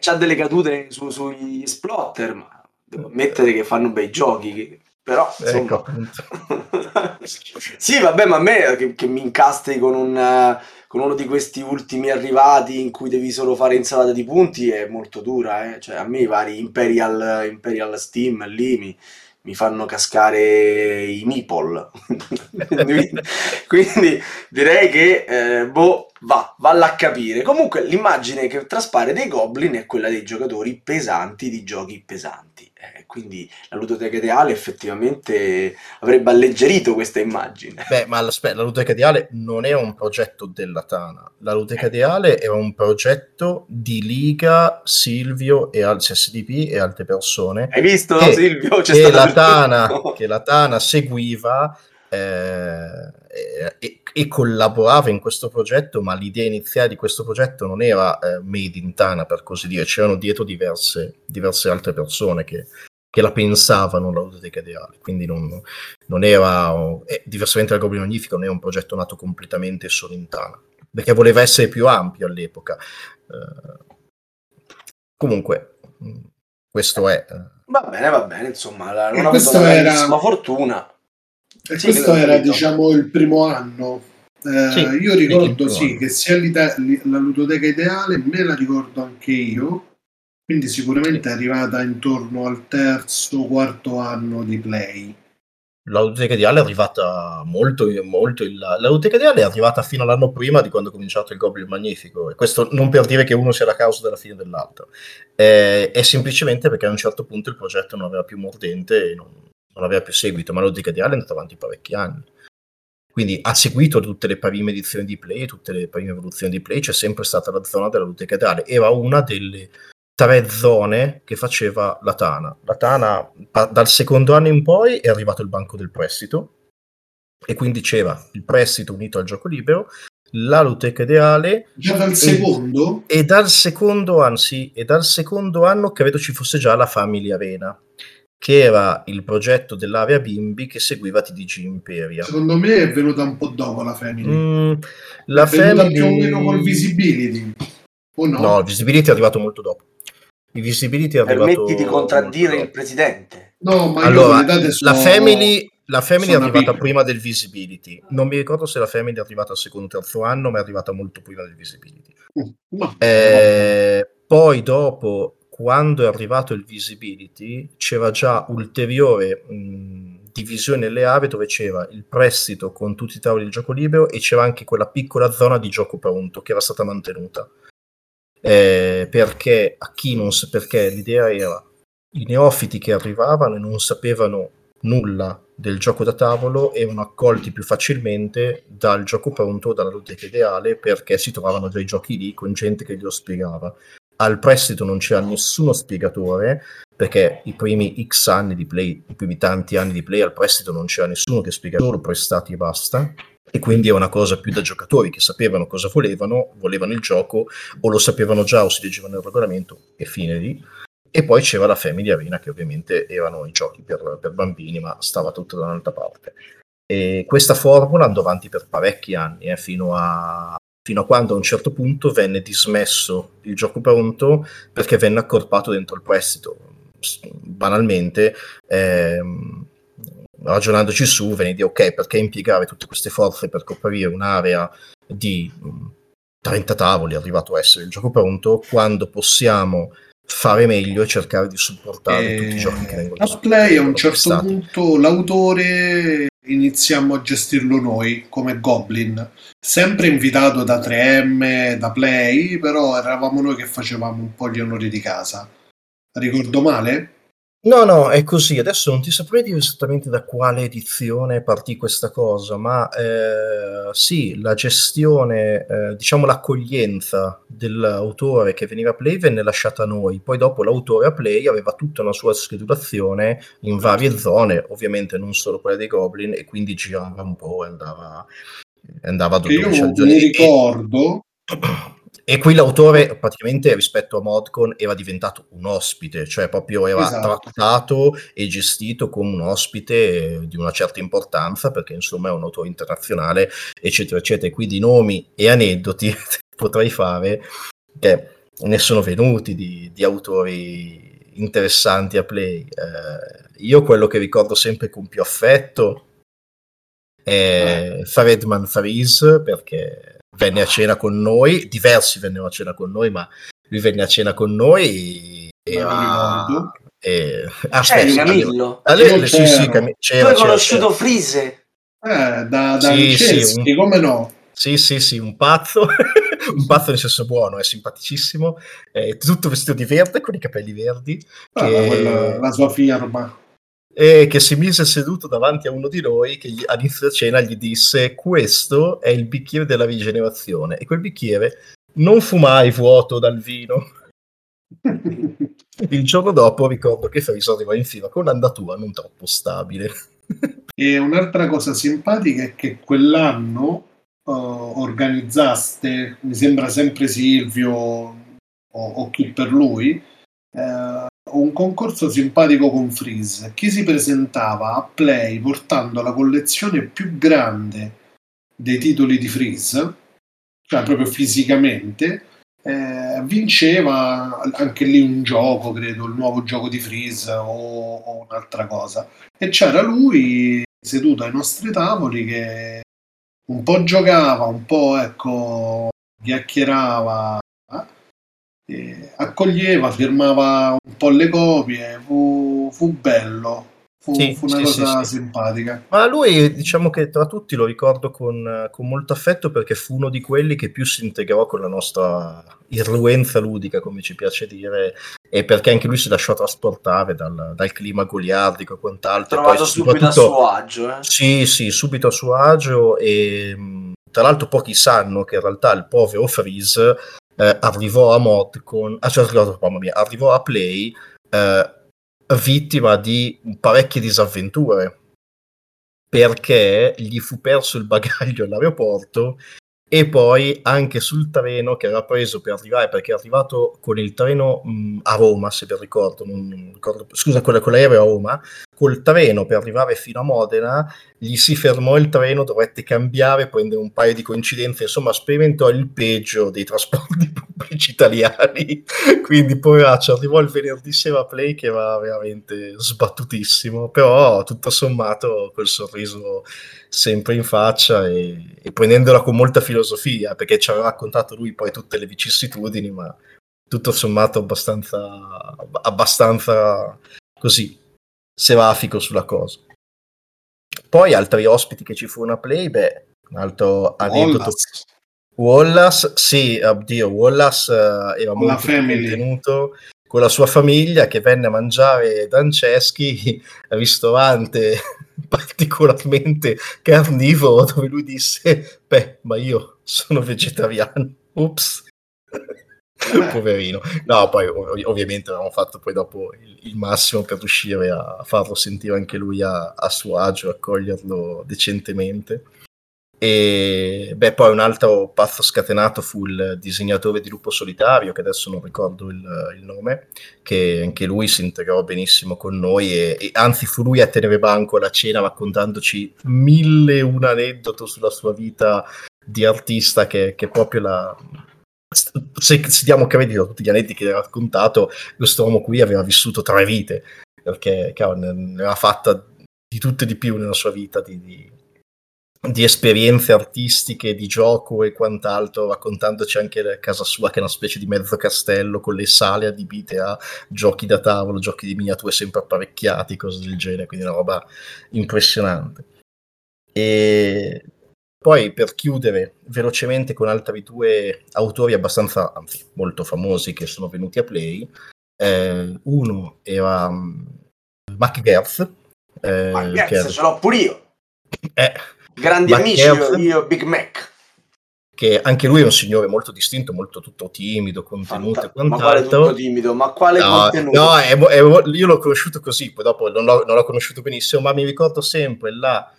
C'ha delle cadute su- sugli splotter, ma devo ammettere che fanno bei giochi. Però, Ecco, insomma... appunto. sì, vabbè, ma a me che, che mi incastri con, un, con uno di questi ultimi arrivati in cui devi solo fare insalata di punti è molto dura, eh. Cioè, a me i vari Imperial, Imperial Steam lì mi, mi fanno cascare i meeple. quindi, quindi direi che, eh, boh, va, valla a capire. Comunque l'immagine che traspare dei goblin è quella dei giocatori pesanti di giochi pesanti. Eh, quindi la ludoteca ideale effettivamente avrebbe alleggerito questa immagine. Beh, ma aspetta, la ludoteca ideale non era un progetto della Tana. La ludoteca ideale era un progetto di Liga, Silvio e al SDP e altre persone Hai visto Che- Silvio? C'è che la, Tana, che la Tana seguiva eh, e, e collaborava in questo progetto, ma l'idea iniziale di questo progetto non era eh, made in Tana, per così dire, c'erano dietro diverse, diverse altre persone che, che la pensavano la ludoteca ideale, quindi non, non era, eh, diversamente dal Goblin Magnifico, non era un progetto nato completamente solo in Tana, perché voleva essere più ampio all'epoca. Eh, comunque, mh, questo è... eh, Va bene, va bene, insomma, la- E non ho avuto era- fortuna. E Sì, questo era, diciamo, il primo anno. Eh, Sì, io ricordo sì che sia la ludoteca ideale, me la ricordo anche io, quindi sicuramente è arrivata intorno al terzo, quarto anno di play. La ludoteca ideale è arrivata molto, molto in là. La ludoteca ideale è arrivata fino all'anno prima di quando è cominciato il Goblin Magnifico. E questo non per dire che uno sia la causa della fine dell'altro, Eh, è semplicemente perché a un certo punto il progetto non aveva più mordente e non, non aveva più seguito. Ma la ludoteca ideale è andata avanti parecchi anni. Quindi ha seguito tutte le prime edizioni di Play, tutte le prime evoluzioni di Play, c'è sempre stata la zona della ludoteca ideale. Era una delle tre zone che faceva la Tana. La Tana dal secondo anno in poi è arrivato il banco del prestito e quindi c'era il prestito unito al gioco libero, la ludoteca ideale Già dal secondo, e dal secondo sì, e dal secondo anno credo ci fosse già la Family Arena, che era il progetto dell'area bimbi che seguiva TDG Imperia. secondo me è venuta un po' dopo la Family. Mm, la è Family... più o meno col Visibility, o no? No, il Visibility è arrivato molto dopo. Il Visibility è arrivato... Permetti di contraddire il presidente. No, ma io Allora, date la sono- Family, la family è sono arrivata prima del Visibility. Non mi ricordo se la Family è arrivata al secondo o terzo anno, ma è arrivata molto prima del Visibility. Mm, no. Eh, poi dopo, quando è arrivato il Visibility, c'era già ulteriore mh, divisione nelle aree dove c'era il prestito con tutti i tavoli di gioco libero e c'era anche quella piccola zona di gioco pronto che era stata mantenuta. Eh, perché a sa perché l'idea era i neofiti che arrivavano e non sapevano nulla del gioco da tavolo erano accolti più facilmente dal gioco pronto, dalla ludoteca ideale, perché si trovavano già i giochi lì con gente che glielo spiegava. Al prestito non c'era nessuno spiegatore, perché i primi X anni di play, i primi tanti anni di play al prestito non c'era nessuno che spiegava, solo prestati e basta. E quindi è una cosa più da giocatori che sapevano cosa volevano, volevano il gioco, o lo sapevano già o si leggevano il regolamento e fine lì e poi c'era la Family Arena, che ovviamente erano i giochi per, per bambini, ma stava tutto da un'altra parte. E questa formula andò avanti per parecchi anni, eh, fino, a, fino a quando a un certo punto venne dismesso il gioco pronto perché venne accorpato dentro il prestito. Banalmente, ehm, ragionandoci su, venne di ok, perché impiegare tutte queste forze per coprire un'area di 30 tavoli, arrivato a essere il gioco pronto, quando possiamo fare meglio e cercare di supportare e... tutti i giochi che vengono a play a un certo punto l'autore iniziamo a gestirlo noi come Goblin sempre invitato da 3M da Play però eravamo noi che facevamo un po' gli onori di casa ricordo male? No, no, è così. Adesso non ti saprei dire esattamente da quale edizione partì questa cosa, ma eh, sì, la gestione, eh, diciamo l'accoglienza dell'autore che veniva a Play venne lasciata a noi. Poi dopo l'autore a Play aveva tutta una sua schedulazione in varie zone, ovviamente non solo quella dei Goblin, e quindi girava un po' e andava, andava dove Io mi ricordo... E qui l'autore praticamente rispetto a Modcon era diventato un ospite, cioè proprio era esatto. trattato e gestito come un ospite di una certa importanza, perché insomma è un autore internazionale, eccetera, eccetera. E quindi nomi e aneddoti potrei fare che ne sono venuti di, di autori interessanti a play. Eh, io quello che ricordo sempre con più affetto è eh. Faredman Faris, perché venne a cena con noi, diversi vennero a cena con noi, ma lui venne a cena con noi e... Ah, e... Aspetta, Camillo. Ah, lei, sì, sì, Cam... c'era, tu hai conosciuto c'era. Frise? Eh, da, da sì, sì, un... come no? Sì, sì, sì, un pazzo, un pazzo nel senso buono, è simpaticissimo, è tutto vestito di verde con i capelli verdi. Ah, che... quella, la sua firma e che si mise seduto davanti a uno di noi che gli, all'inizio della cena gli disse questo è il bicchiere della rigenerazione e quel bicchiere non fu mai vuoto dal vino. Il giorno dopo ricordo che Friso arrivò in fila con un'andatura non troppo stabile. E un'altra cosa simpatica è che quell'anno uh, organizzaste mi sembra sempre Silvio o, o chi per lui uh, un concorso simpatico con Freeze. Chi si presentava a Play portando la collezione più grande dei titoli di Freeze, cioè proprio fisicamente, eh, vinceva anche lì un gioco, credo, il nuovo gioco di Freeze o, o un'altra cosa. E c'era lui seduto ai nostri tavoli che un po' giocava, un po' ecco, chiacchierava accoglieva, firmava un po' le copie, fu, fu bello. Fu, sì, fu, una sì, cosa sì, simpatica. Ma lui, diciamo che tra tutti lo ricordo con, con, molto affetto perché fu uno di quelli che più si integrò con la nostra irruenza ludica, come ci piace dire, e perché anche lui si lasciò trasportare dal, dal clima goliardico e quant'altro. Trovato poi, subito a suo agio. Eh? Sì, sì, subito a suo agio e tra l'altro pochi sanno che in realtà il povero Freeze eh, arrivò a mod con ah, cioè, mia, arrivò a play eh, vittima di parecchie disavventure perché gli fu perso il bagaglio all'aeroporto e poi anche sul treno che aveva preso per arrivare, perché è arrivato con il treno mh, a Roma, se vi ricordo, non ricordo scusa, con, con l'aereo a Roma, col treno per arrivare fino a Modena, gli si fermò il treno, dovette cambiare, prendere un paio di coincidenze, insomma sperimentò il peggio dei trasporti pubblici italiani, quindi poveraccio, arrivò il venerdì sera a Play che era veramente sbattutissimo, però tutto sommato quel sorriso sempre in faccia e, e prendendola con molta filosofia, perché ci aveva raccontato lui poi tutte le vicissitudini, ma tutto sommato abbastanza, abbastanza così, serafico sulla cosa. Poi altri ospiti che ci furono a Play, beh, un altro aneddoto. Wallace, sì, oddio, Wallace uh, era molto contenuto con la sua famiglia che venne a mangiare Danceschi al ristorante particolarmente carnivoro dove lui disse beh ma io sono vegetariano ups poverino. No poi ov- ovviamente avevamo fatto poi dopo il, il, massimo per riuscire a farlo sentire anche lui a, a suo agio accoglierlo decentemente. E beh, poi un altro pazzo scatenato fu il disegnatore di Lupo Solitario, che adesso non ricordo il, il nome, che anche lui si integrò benissimo con noi e, e, anzi fu lui a tenere banco alla cena raccontandoci mille un aneddoto sulla sua vita di artista che, che proprio la, se, se diamo credito a tutti gli aneddoti che ha raccontato, questo uomo qui aveva vissuto tre vite, perché cavolo, ne aveva fatta di tutto e di più nella sua vita di, di, di esperienze artistiche, di gioco e quant'altro, raccontandoci anche casa sua che è una specie di mezzo castello con le sale adibite a giochi da tavolo, giochi di miniature sempre apparecchiati, cose del genere, quindi una roba impressionante. E poi per chiudere velocemente con altri due autori abbastanza, anzi molto famosi che sono venuti a Play, eh, uno era um, Mac Gertz. Eh, Mac Gertz, ce l'ho pure io. Eh, Grandi amici, io, io Big Mac che anche lui è un signore molto distinto, molto tutto timido, contenuto Fanta- e quant'altro. Ma quale tutto timido? Ma quale no, contenuto? No, è, è, io l'ho conosciuto così, poi dopo non l'ho, non l'ho conosciuto benissimo, ma mi ricordo sempre la,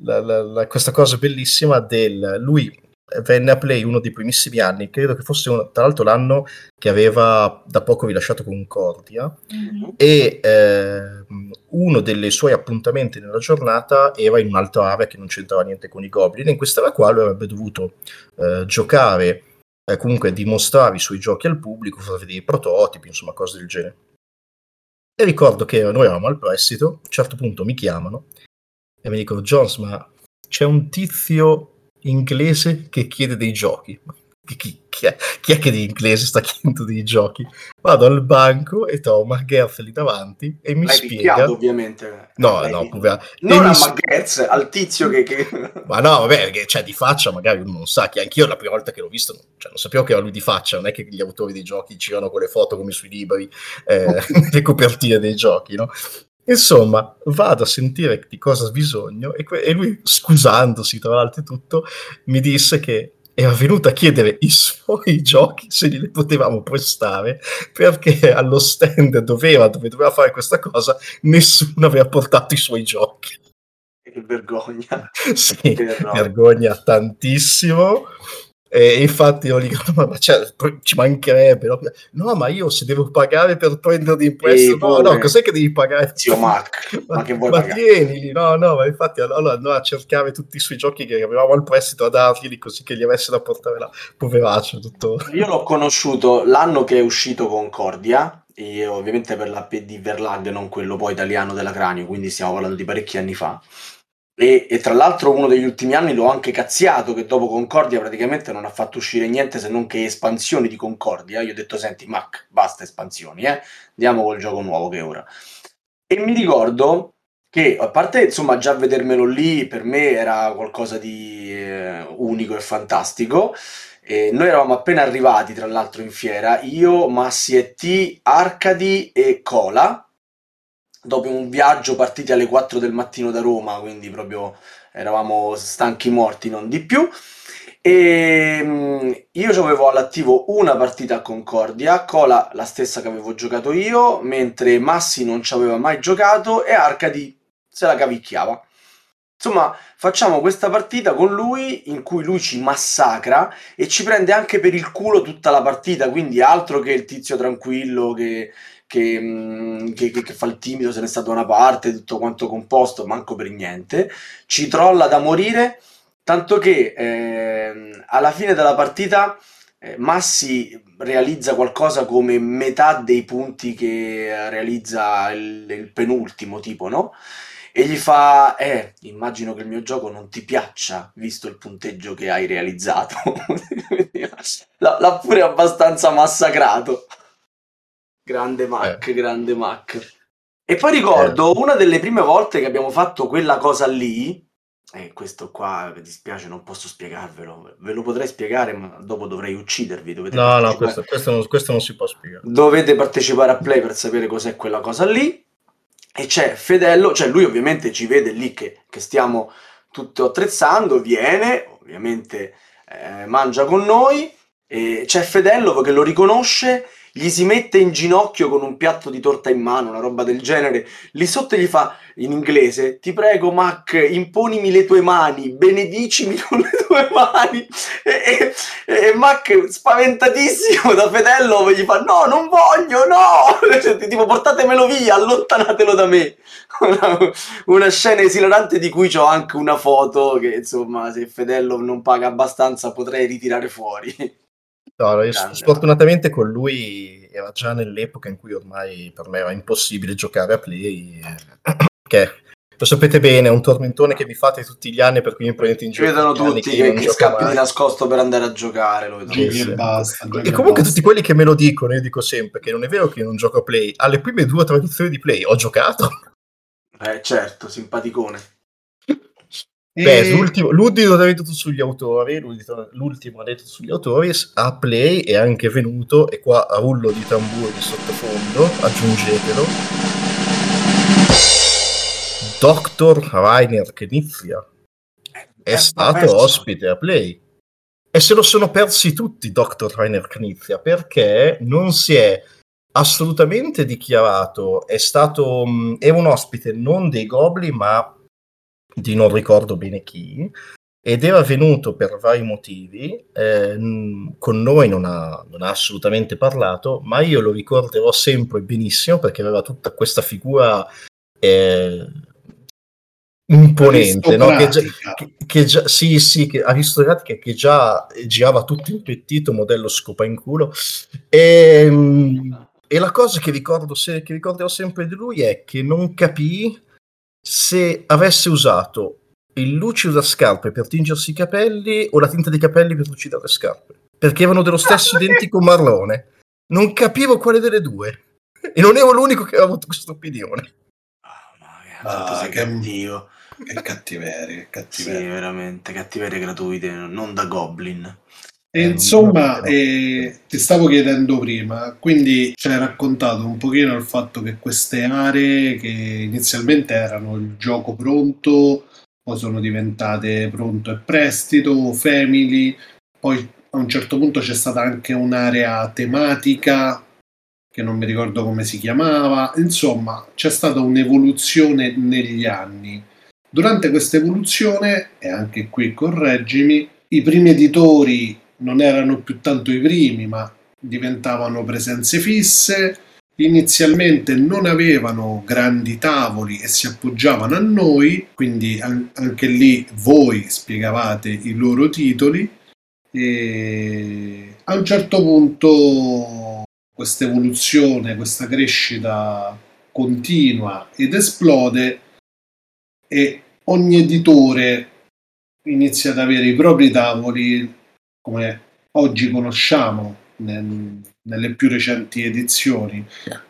la, la, questa cosa bellissima del... Lui venne a Play uno dei primissimi anni, credo che fosse uno, tra l'altro l'anno che aveva da poco rilasciato Concordia mm-hmm. e eh, uno dei suoi appuntamenti nella giornata era in un'altra area che non c'entrava niente con i Goblin, in questa area qua lui avrebbe dovuto eh, giocare, eh, comunque dimostrare i suoi giochi al pubblico, far vedere i prototipi, insomma cose del genere. E ricordo che noi eravamo al prestito, a un certo punto mi chiamano e mi dicono Jones ma c'è un tizio inglese che chiede dei giochi. Chi, chi, chi, è, chi, è, che di inglese sta chiedendo dei giochi? Vado al banco e trovo Margherz lì davanti e mi L'hai spiega. Picchiato, ovviamente. No, L'hai no, pure... non a Margherz, al tizio che, che... Ma no, vabbè, che, cioè, di faccia magari uno non sa. Che anch'io la prima volta che l'ho visto, cioè, non sapevo che era lui di faccia. Non è che gli autori dei giochi girano con le foto come sui libri, eh, le copertine dei giochi, no? Insomma, vado a sentire di cosa ha bisogno e, que- e lui, scusandosi tra l'altro tutto, mi disse che era venuto a chiedere i suoi giochi se glieli potevamo prestare perché allo stand doveva, dove doveva fare questa cosa nessuno aveva portato i suoi giochi. Che vergogna. sì, vergogna tantissimo. E infatti io dico, ma cioè, ci mancherebbe, no? no? ma io se devo pagare per prenderli in prestito, no, no, cos'è che devi pagare? Zio Mac, ma, ma che vuoi ma pagare? tienili, no, no, ma infatti allora andò a cercare tutti i suoi giochi che avevamo al prestito a darglieli così che li avesse da portare là, poveraccio, tutto. Io l'ho conosciuto l'anno che è uscito Concordia, e ovviamente per la PD Verlag, non quello poi italiano della Cranio, quindi stiamo parlando di parecchi anni fa. E, e, tra l'altro uno degli ultimi anni l'ho anche cazziato che dopo Concordia praticamente non ha fatto uscire niente se non che espansioni di Concordia. Io ho detto senti Mac, basta espansioni, eh? andiamo col gioco nuovo che è ora. E mi ricordo che a parte insomma già vedermelo lì per me era qualcosa di eh, unico e fantastico. E noi eravamo appena arrivati tra l'altro in fiera, io, Massi e T, Arcadi e Cola dopo un viaggio partiti alle 4 del mattino da Roma, quindi proprio eravamo stanchi morti, non di più. E mm, io avevo all'attivo una partita a Concordia, Cola la stessa che avevo giocato io, mentre Massi non ci aveva mai giocato e Arcadi se la cavicchiava. Insomma, facciamo questa partita con lui in cui lui ci massacra e ci prende anche per il culo tutta la partita, quindi altro che il tizio tranquillo che, che, mm, che, che, fa il timido, se ne sta da una parte, tutto quanto composto, manco per niente, ci trolla da morire, tanto che eh, alla fine della partita eh, Massi realizza qualcosa come metà dei punti che realizza il, il penultimo tipo, no? e gli fa eh immagino che il mio gioco non ti piaccia visto il punteggio che hai realizzato. L'ha pure abbastanza massacrato Grande Mac, eh. grande Mac. E poi ricordo eh. una delle prime volte che abbiamo fatto quella cosa lì, E questo qua, mi dispiace, non posso spiegarvelo. Ve lo potrei spiegare, ma dopo dovrei uccidervi. Dovete No, no, questo, questo non, questo non si può spiegare. Dovete partecipare a Play per sapere cos'è quella cosa lì. E c'è Fedello, cioè lui ovviamente ci vede lì che, che stiamo tutto attrezzando, viene, ovviamente eh, mangia con noi. E c'è Fedello che lo riconosce, gli si mette in ginocchio con un piatto di torta in mano, una roba del genere. Lì sotto gli fa in inglese: Ti prego, Mac, imponimi le tue mani, benedicimi con le tue mani. E, e, e Mac, spaventatissimo da Fedello, gli fa: No, non voglio, no! Tipo, portatemelo via, allontanatelo da me. Una, una scena esilarante di cui ho anche una foto che, insomma, se Fedello non paga abbastanza, potrei ritirare fuori. No, io Grande. sfortunatamente con lui era già nell'epoca in cui ormai per me era impossibile giocare a play. eh, Che lo sapete bene, è un tormentone che vi fate tutti gli anni per cui mi prendete in Ci giro. vedono tutti che, che scappi mai. di nascosto per andare a giocare. Lo vedono Sì, sì. e basta. E comunque basta. tutti quelli che me lo dicono, io dico sempre che non è vero che io non gioco a play. Alle prime due tradizioni di play ho giocato. Eh, certo, simpaticone. Beh, l'ultimo, l'ultimo aneddoto sugli autori, l'ultimo, l'ultimo aneddoto sugli autori a Play è anche venuto, e qua a rullo di tamburi di sottofondo, aggiungetelo, Dr. Rainer Knizia è Eh, stato perso. ospite a Play. E se lo sono persi tutti Dr. Rainer Knizia perché non si è assolutamente dichiarato, è stato è un ospite non dei Goblin ma di non ricordo bene chi ed era venuto per vari motivi, eh, con noi non ha, non ha assolutamente parlato, ma io lo ricorderò sempre benissimo perché aveva tutta questa figura eh, imponente, no? che, già, che, che già, sì, sì, che, aristocratica, che già girava tutto impettito, modello scopa in culo. E, mh, e la cosa che, ricordo se, che ricorderò sempre di lui è che non capì se avesse usato il lucido da scarpe per tingersi i capelli o la tinta dei capelli per lucidare le scarpe. Perché erano dello stesso identico marrone. Non capivo quale delle due. E non ero l'unico che aveva avuto questa opinione. Ah, ma che, Ah, sei che- cattivo. Che cattiveria, che Sì, veramente, cattiverie gratuite, non da Goblin. E Eh, insomma, no. eh, ti stavo chiedendo prima, quindi ci hai raccontato un pochino il fatto che queste aree che inizialmente erano il gioco pronto, poi sono diventate pronto e prestito, family, poi a un certo punto c'è stata anche un'area tematica che non mi ricordo come si chiamava, insomma c'è stata un'evoluzione negli anni. Durante questa evoluzione, e anche qui correggimi, i primi editori non erano più tanto i primi, ma diventavano presenze fisse. Inizialmente non avevano grandi tavoli e si appoggiavano a noi, quindi an- anche lì voi spiegavate i loro titoli. E a un certo punto questa evoluzione, questa crescita continua ed esplode e ogni editore inizia ad avere i propri tavoli come oggi conosciamo nel- nelle più recenti edizioni.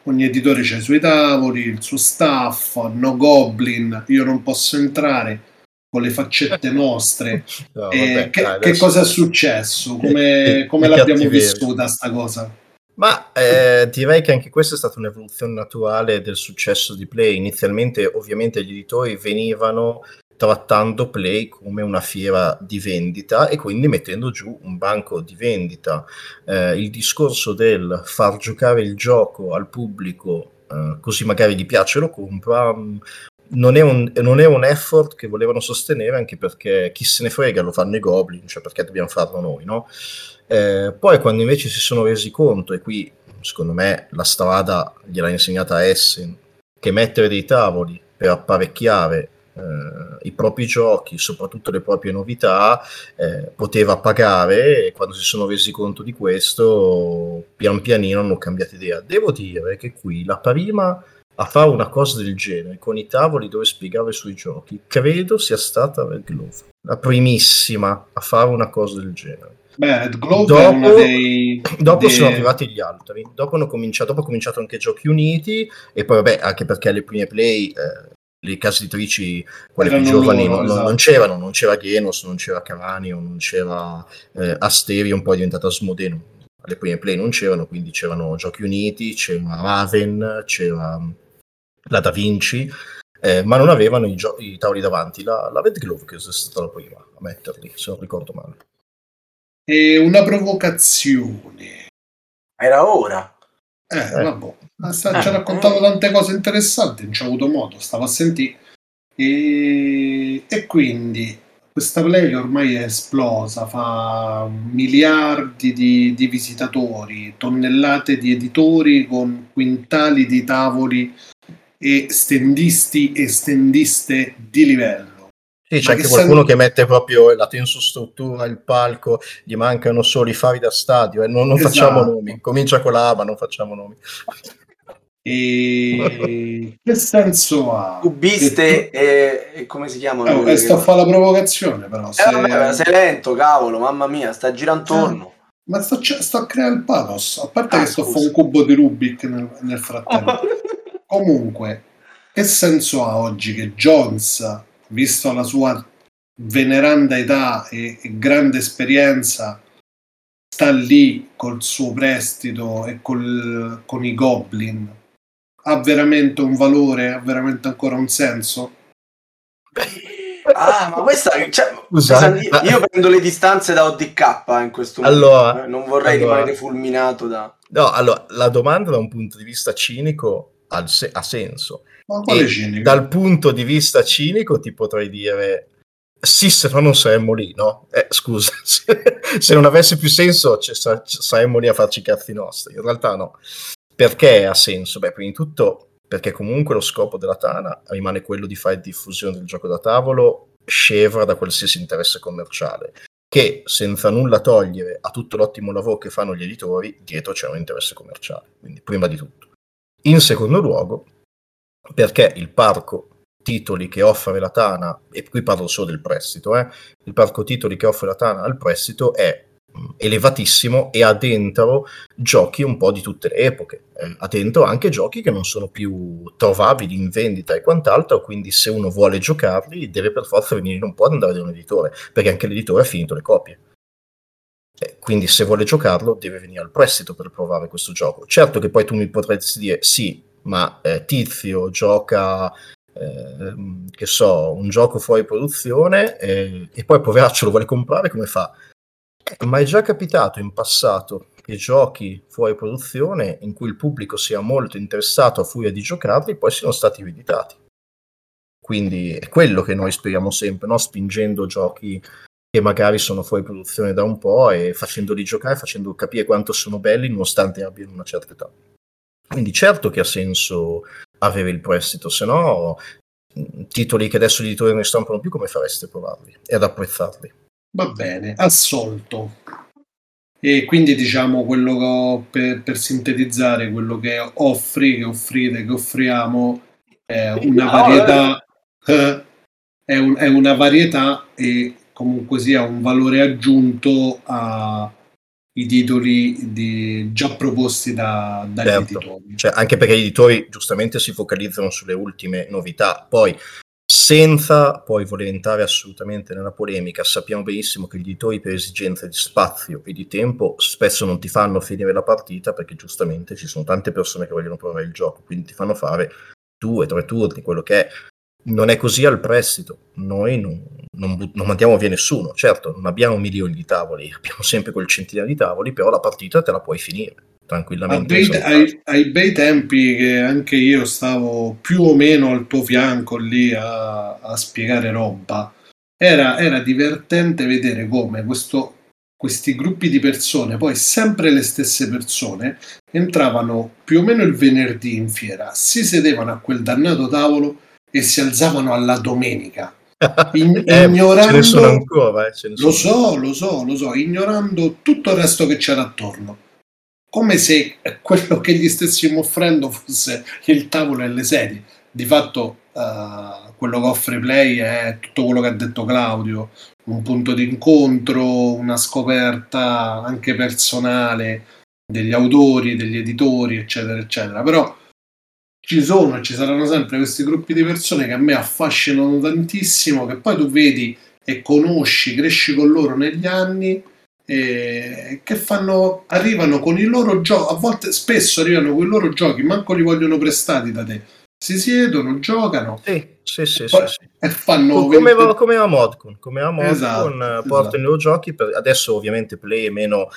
Ogni editore ha i suoi tavoli, il suo staff, no goblin, io non posso entrare con le faccette nostre. No, Eh, vabbè, che, dai, che cosa è successo? Come, come l'abbiamo vissuta sta cosa? Ma eh, direi che anche questa è stata un'evoluzione naturale del successo di Play. Inizialmente, ovviamente, gli editori venivano trattando Play come una fiera di vendita e quindi mettendo giù un banco di vendita. Eh, il discorso del far giocare il gioco al pubblico, eh, così magari gli piace e lo compra, mh, non è, un, non è un effort che volevano sostenere anche perché chi se ne frega lo fanno i goblin, cioè perché dobbiamo farlo noi, no? Eh, poi quando invece si sono resi conto, e qui secondo me la strada gliel'ha insegnata Essen, che mettere dei tavoli per apparecchiare eh, i propri giochi, soprattutto le proprie novità, eh, poteva pagare e quando si sono resi conto di questo, pian pianino hanno cambiato idea. Devo dire che qui la prima a fare una cosa del genere con i tavoli dove spiegava i suoi giochi, credo sia stata Red Glove, la primissima a fare una cosa del genere. Beh, Red Glove Dopo- dei... Dopo dei- sono arrivati gli altri, dopo hanno cominciato, dopo ha cominciato anche Giochi Uniti e poi vabbè anche perché alle prime play eh, le case editrici, quelle più giovani, loro, non, esatto. non c'erano, non c'era Genos, non c'era Caranio, non c'era eh, Asterion, poi è diventata Asmodeno. Alle prime play non c'erano, quindi c'erano Giochi Uniti, c'era Raven, c'era mm, la Da Vinci, eh, ma non avevano i, gio- i tavoli davanti. La, la Red Glove che è stata la prima a metterli, se non ricordo male. E una provocazione. Era ora. Eh, Eh. vabbè. Ma sta- ci ha raccontato tante cose interessanti, non ci ho avuto modo, stavo a sentire. E, e quindi questa play ormai è esplosa, fa miliardi di, di visitatori, tonnellate di editori con quintali di tavoli e stendisti e stendiste di livello. Sì, Ma c'è anche che qualcuno che mette proprio la tensostruttura, il palco, gli mancano solo i fari da stadio, e non, non facciamo Esatto. nomi. Comincia con la A, ma non facciamo nomi. E che senso ha? Cubiste e, e come si chiamano? Eh, eh, sto a che- fare la provocazione, però. Eh, se- vabbè, sei lento, cavolo, mamma mia, sta girando intorno. Ma sto, sto a creare il pathos. A parte Ah, che sto a scusa. fare un cubo di Rubik nel, nel frattempo. Comunque, che senso ha oggi che Jones, visto la sua veneranda età e, e grande esperienza, sta lì col suo prestito e col- con i Goblin? Ha veramente un valore? Ha veramente ancora un senso? Ah, ma questa cioè, Scusa, questa- io, ma- io prendo le distanze da ODK in questo Allora, momento. eh, non vorrei allora- rimanere fulminato da. No, allora, la domanda da un punto di vista cinico ha, se- ha senso. Ma quale E cinico? dal punto di vista cinico ti potrei dire sì, se no non saremmo lì, no? Eh, scusa, se, non avesse più senso ci sa- ci saremmo lì a farci i cazzi nostri. In realtà no. Perché ha senso? Beh, prima di tutto perché comunque lo scopo della Tana rimane quello di fare diffusione del gioco da tavolo scevra da qualsiasi interesse commerciale che senza nulla togliere a tutto l'ottimo lavoro che fanno gli editori, dietro c'è un interesse commerciale, quindi prima di tutto. In secondo luogo, perché il parco titoli che offre la Tana, e qui parlo solo del prestito, eh, il parco titoli che offre la Tana al prestito è elevatissimo e ha dentro giochi un po' di tutte le epoche, eh, ha dentro anche giochi che non sono più trovabili in vendita e quant'altro, quindi se uno vuole giocarli deve per forza venire, non può andare da un editore, perché anche l'editore ha finito le copie. Eh, quindi se vuole giocarlo deve venire al prestito per provare questo gioco. Certo che poi tu mi potresti dire sì, ma eh, Tizio gioca, ehm, che so, un gioco fuori produzione eh, e poi poveraccio lo vuole comprare, come fa? Ma è già capitato in passato che giochi fuori produzione in cui il pubblico sia molto interessato a furia di giocarli poi siano stati rieditati. Quindi è quello che noi speriamo sempre, no? spingendo giochi che magari sono fuori produzione da un po' e facendoli giocare, facendo capire quanto sono belli nonostante abbiano una certa età. Quindi certo che ha senso avere il prestito, se no mh, titoli che adesso gli editori non stampano più, come fareste a provarli e ad apprezzarli? Va bene, assolto. E quindi diciamo quello che, per, per sintetizzare, quello che offri, che offrite, che offriamo è una varietà, eh, è, un- è una varietà e comunque sia un valore aggiunto ai titoli di- già proposti da, dagli Certo. editori. Cioè, anche perché gli editori giustamente si focalizzano sulle ultime novità, poi senza poi voler entrare assolutamente nella polemica, sappiamo benissimo che gli editori per esigenze di spazio e di tempo spesso non ti fanno finire la partita perché giustamente ci sono tante persone che vogliono provare il gioco, quindi ti fanno fare due, tre turni, quello che è. Non è così al prestito, noi non, non but- non mandiamo via nessuno, certo non abbiamo milioni di tavoli, abbiamo sempre quel centinaio di tavoli, però la partita te la puoi finire tranquillamente. bei- ai, ai bei tempi che anche io stavo più o meno al tuo fianco lì a, a spiegare roba, era, era divertente vedere come questo- questi gruppi di persone, poi sempre le stesse persone, entravano più o meno il venerdì in fiera, si sedevano a quel dannato tavolo e si alzavano alla domenica. In- Eh, ignorando- ancora, eh, Lo so, lo so, lo so, ignorando tutto il resto che c'era attorno. Come se quello che gli stessimo offrendo fosse il tavolo e le sedie. Di fatto, eh, quello che offre Play è tutto quello che ha detto Claudio: un punto di incontro, una scoperta anche personale degli autori, degli editori, eccetera, eccetera. Però ci sono e ci saranno sempre questi gruppi di persone che a me affascinano tantissimo, che poi tu vedi e conosci, cresci con loro negli anni e che fanno, arrivano con i loro giochi, a volte spesso arrivano con i loro giochi, manco li vogliono prestati da te. Si siedono, giocano Sì, sì, sì, e, poi- sì. e fanno come, 20 come a Modcon, come a Modcon Esatto, eh, esatto. portano i loro giochi, per- adesso ovviamente Play è meno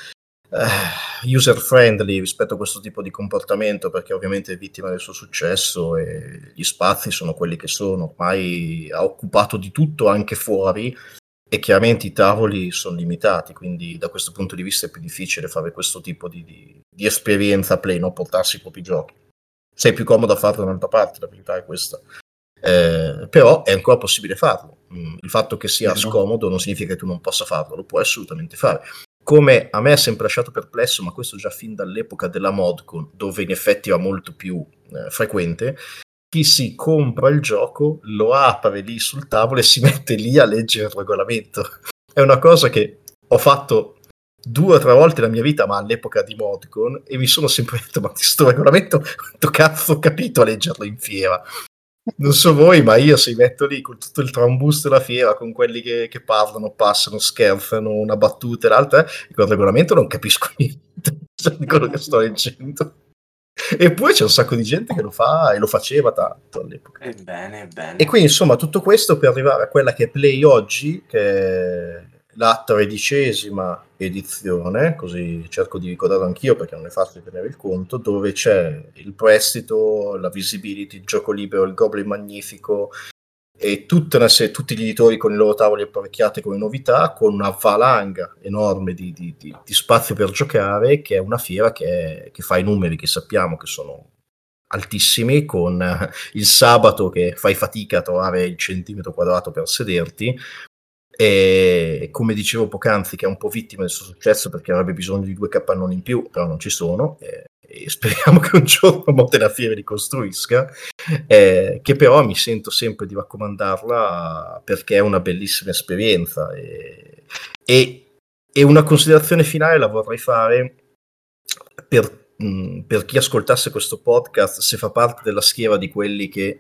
user friendly rispetto a questo tipo di comportamento perché ovviamente è vittima del suo successo e gli spazi sono quelli che sono, ormai ha occupato di tutto anche fuori e chiaramente i tavoli sono limitati, quindi da questo punto di vista è più difficile fare questo tipo di, di- di esperienza Play, non portarsi i propri giochi. Sei più comodo a farlo da un'altra parte, la verità è questa. Eh, però è ancora possibile farlo. Mm, Il fatto che sia scomodo non significa che tu non possa farlo, lo puoi assolutamente fare. Come a me ha sempre lasciato perplesso, ma questo già fin dall'epoca della Modcon, dove in effetti era molto più eh, frequente, chi si compra il gioco lo apre lì sul tavolo e si mette lì a leggere il regolamento. È una cosa che ho fatto due o tre volte nella mia vita, ma all'epoca di Modcon, e mi sono sempre detto, ma questo regolamento, quanto cazzo ho capito a leggerlo in fiera? Non so voi, ma io se mi metto lì con tutto il trambus della fiera, con quelli che, che parlano, passano, scherzano, una battuta e l'altra, e quel regolamento non capisco niente di quello che sto leggendo. Eppure c'è un sacco di gente che lo fa e lo faceva tanto all'epoca. Ebbene, ebbene. E quindi insomma tutto questo per arrivare a quella che è Play oggi, che è la tredicesima edizione, così cerco di ricordarlo anch'io perché non è facile tenere il conto, dove c'è il prestito, la visibility, il gioco libero, il Goblin Magnifico e serie- tutti gli editori con i loro tavoli apparecchiati come novità, con una valanga enorme di, di- di- di spazio per giocare, che è una fiera che, che fa i numeri che sappiamo che sono altissimi, con eh, il sabato che fai fatica a trovare il centimetro quadrato per sederti, e come dicevo poc'anzi che è un po' vittima del suo successo perché avrebbe bisogno di due capannoni in più, però non ci sono, e, e speriamo che un giorno Modena Fiere li costruisca, eh, che però mi sento sempre di raccomandarla perché è una bellissima esperienza e, e, e una considerazione finale la vorrei fare per, mh, per chi ascoltasse questo podcast se fa parte della schiera di quelli che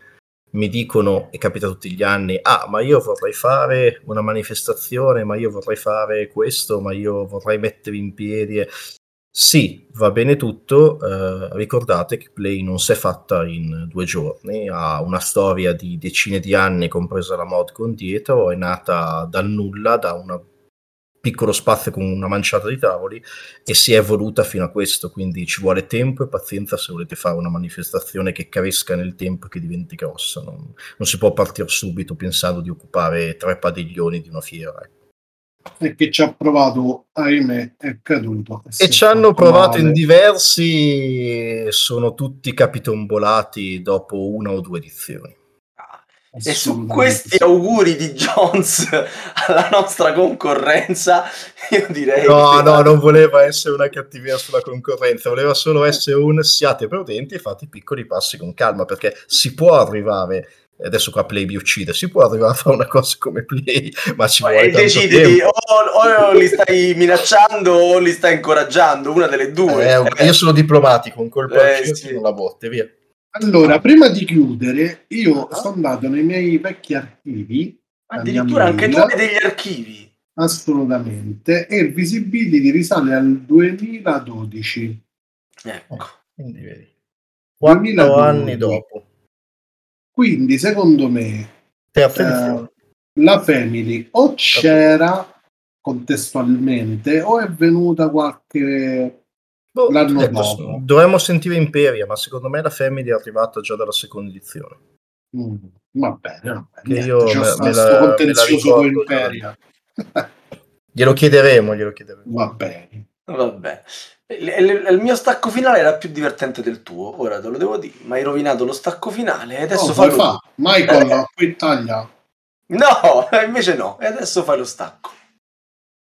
mi dicono, e capita tutti gli anni, ah, ma io vorrei fare una manifestazione, ma io vorrei fare questo, ma io vorrei mettere in piedi. E-". Sì, va bene tutto, eh, ricordate che Play non si è fatta in due giorni, ha una storia di decine di anni, compresa la Modcon dietro, è nata dal nulla, da un piccolo spazio con una manciata di tavoli e si è evoluta fino a questo, quindi ci vuole tempo e pazienza se volete fare una manifestazione che cresca nel tempo e che diventi grossa. Non, non si può partire subito pensando di occupare tre padiglioni di una fiera. E che ci ha provato, ahimè, è caduto. E è ci hanno provato in male. diversi, sono tutti capitombolati dopo una o due edizioni. E su questi auguri di Jones alla nostra concorrenza, io direi No, che- no, non voleva essere una cattiveria sulla concorrenza, voleva solo essere un siate prudenti e fate piccoli passi con calma, perché si può arrivare, e adesso qua Play mi uccide, si può arrivare a fare una cosa come Play, ma ci vuole E tanto decidi di tempo. o, o li stai minacciando o li stai incoraggiando, una delle due. Eh, io sono diplomatico, un colpo Eh, al sì. la botte, via. Allora, prima di chiudere, io Ah. sono andato nei miei vecchi archivi, Addirittura anche tu hai degli archivi. assolutamente, e il visibility risale al 2012. Ecco. Quindi vedi. Quattro 2012. anni dopo. Quindi, secondo me, Eh, la Family o c'era contestualmente o è venuta qualche Boh, l'anno ecco, dopo. dovremmo sentire Imperia, ma secondo me la Family è arrivata già dalla seconda edizione. Mm, va bene, va bene. Io me- sta me la- contenzioso con Imperia. Glielo chiederemo, glielo chiederemo. va bene. Vabbè. Il, mio stacco finale era più divertente del tuo, ora te lo devo dire. Ma hai rovinato lo stacco finale e adesso Oh, fai fa? Michael, qui taglia. No, invece no, e adesso fai lo stacco.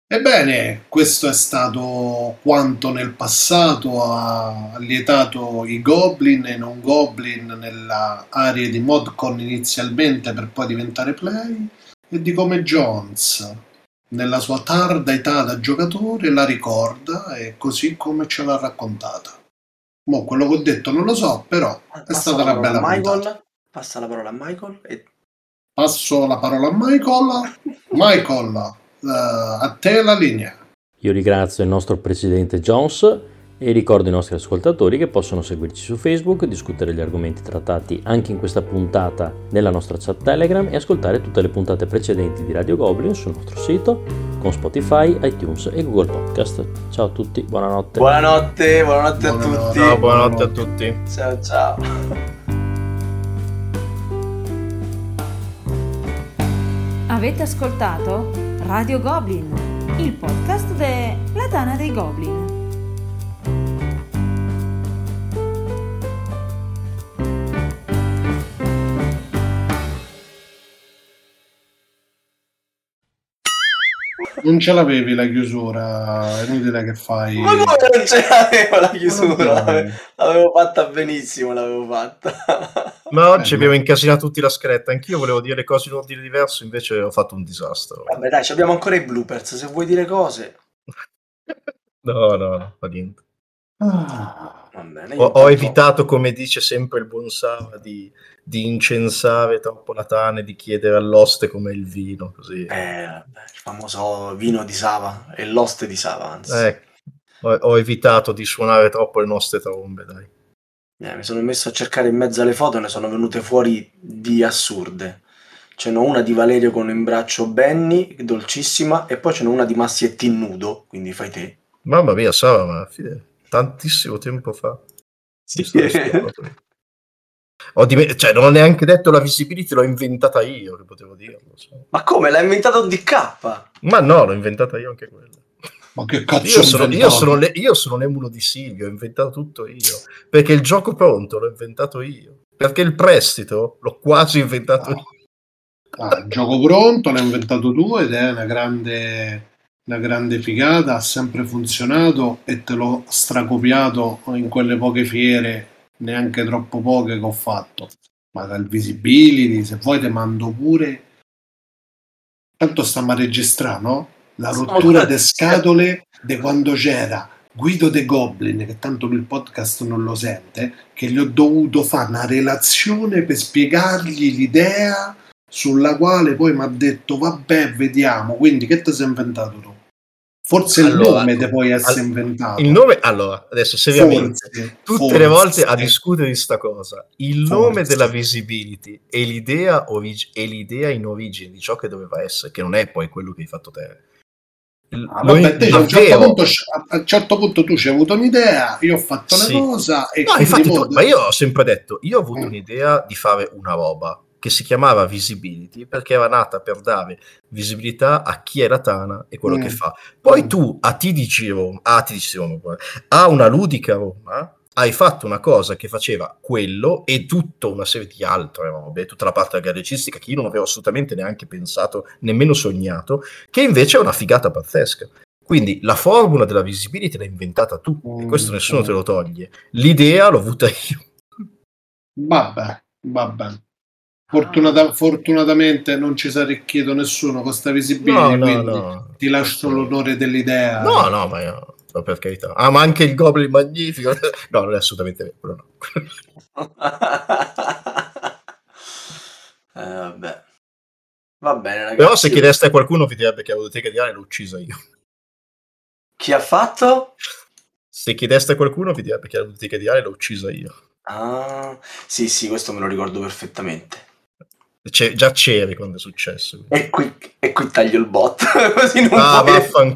Ebbene, questo è stato quanto nel passato ha allietato i goblin e non goblin nella area di Modcon inizialmente per poi diventare play e di come Jones nella sua tarda età da giocatore la ricorda e così come ce l'ha raccontata. Mo quello che ho detto non lo so, però è Passa stata la una bella Michael. puntata. Passa la parola a Michael. E... Passo la parola a Michael. Michael, eh, a te la linea. Io ringrazio il nostro presidente Jones e ricordo ai nostri ascoltatori che possono seguirci su Facebook, discutere gli argomenti trattati anche in questa puntata nella nostra chat Telegram e ascoltare tutte le puntate precedenti di Radio Goblin sul nostro sito con Spotify, iTunes e Google Podcast. Ciao a tutti, buonanotte. Buonanotte, buonanotte a Buonanotte. tutti. Ciao, buonanotte a tutti. Ciao ciao. Avete ascoltato Radio Goblin, il podcast della Tana dei Goblin. Non ce l'avevi la chiusura, è inutile che fai. Ma non ce l'avevo la chiusura? L'avevo fatta benissimo, l'avevo fatta. Ma oggi Eh, abbiamo incasinato tutti la scritta. Anch'io volevo dire le cose in ordine diverso, invece ho fatto un disastro. Vabbè dai, ci abbiamo ancora i bloopers, se vuoi dire cose. No, no, no, fa niente. Ah, bene. Ho, ho evitato, come dice sempre il buon Sava, di, di incensare troppo la Tana e di chiedere all'oste com'è il vino. Così. Eh, il famoso vino di Sava e l'oste di Sava, anzi. Eh, ho, ho evitato di suonare troppo le nostre trombe, dai. Eh, mi sono messo a cercare in mezzo alle foto e ne sono venute fuori di assurde. Ce n'ho una di Valerio con in braccio Benny, dolcissima, e poi ce n'ho una di Massietti nudo, quindi fai te. Mamma mia, Sava, ma fide, tantissimo tempo fa. Rischiando. Ho dime- cioè, non ho neanche detto la visibility, l'ho inventata io, che potevo dirlo. cioè. Ma come? L'ha inventato DK? Ma no, l'ho inventata io anche quella. ma che cazzo Io sono, io, sono le- io sono l'emulo di Silvio, ho inventato tutto io. Perché il gioco pronto l'ho inventato io. Perché il prestito l'ho quasi inventato io. Ah, il gioco pronto, l'hai inventato tu ed è una grande, una grande figata, ha sempre funzionato e te l'ho stracopiato in quelle poche fiere, neanche troppo poche che ho fatto. Ma dal visibility, se vuoi te mando pure... Tanto stiamo a registrare, no? La rottura a de scatole di quando c'era Guido De Goblin, che tanto il podcast non lo sente, che gli ho dovuto fare una relazione per spiegargli l'idea sulla quale poi mi ha detto vabbè vediamo quindi che ti sei inventato tu forse il Allora, nome te puoi essere inventato Il nome, allora, adesso seriamente, Forse, tutte forse. le volte a discutere di sta cosa, il Forse. nome della visibility e l'idea, orig- e l'idea in origine di ciò che doveva essere, che non è poi quello che hai fatto te. Il- Ah, vabbè, te a, un certo punto, a un certo punto tu ci hai avuto un'idea io ho fatto Sì. una cosa e No, infatti, tu- ma io ho sempre detto, io ho avuto Mm. un'idea di fare una roba che si chiamava Visibility perché era nata per dare visibilità a chi è la Tana e quello Mm. che fa. Poi Mm. tu a TDC Roma, a TDC Roma, a una ludica Roma, hai fatto una cosa che faceva quello e tutta una serie di altre robe, tutta la parte gallecistica che io non avevo assolutamente neanche pensato, nemmeno sognato, che invece è una figata pazzesca. Quindi la formula della visibility l'hai inventata tu, e questo Mm, nessuno mm. te lo toglie. L'idea l'ho avuta io. vabbè vabbè Fortunata- fortunatamente non ci si è arricchito nessuno con sta visibilità No, no, quindi no. ti lascio l'onore dell'idea No, no, ma io, ma per carità. Ah, ma anche il Goblin magnifico. No, non è assolutamente vero. no. Eh, vabbè. Va bene, ragazzi. Però se chiedeste a qualcuno vi direbbe che la biblioteca di Ale l'ho uccisa io. Chi ha fatto? Se chiedeste a qualcuno vi direbbe che la biblioteca di Ale l'ho uccisa io. Ah, sì, sì, questo me lo ricordo perfettamente. C'è- già c'eri quando è successo. E qui, e qui taglio il bot, così non Ah, puoi-.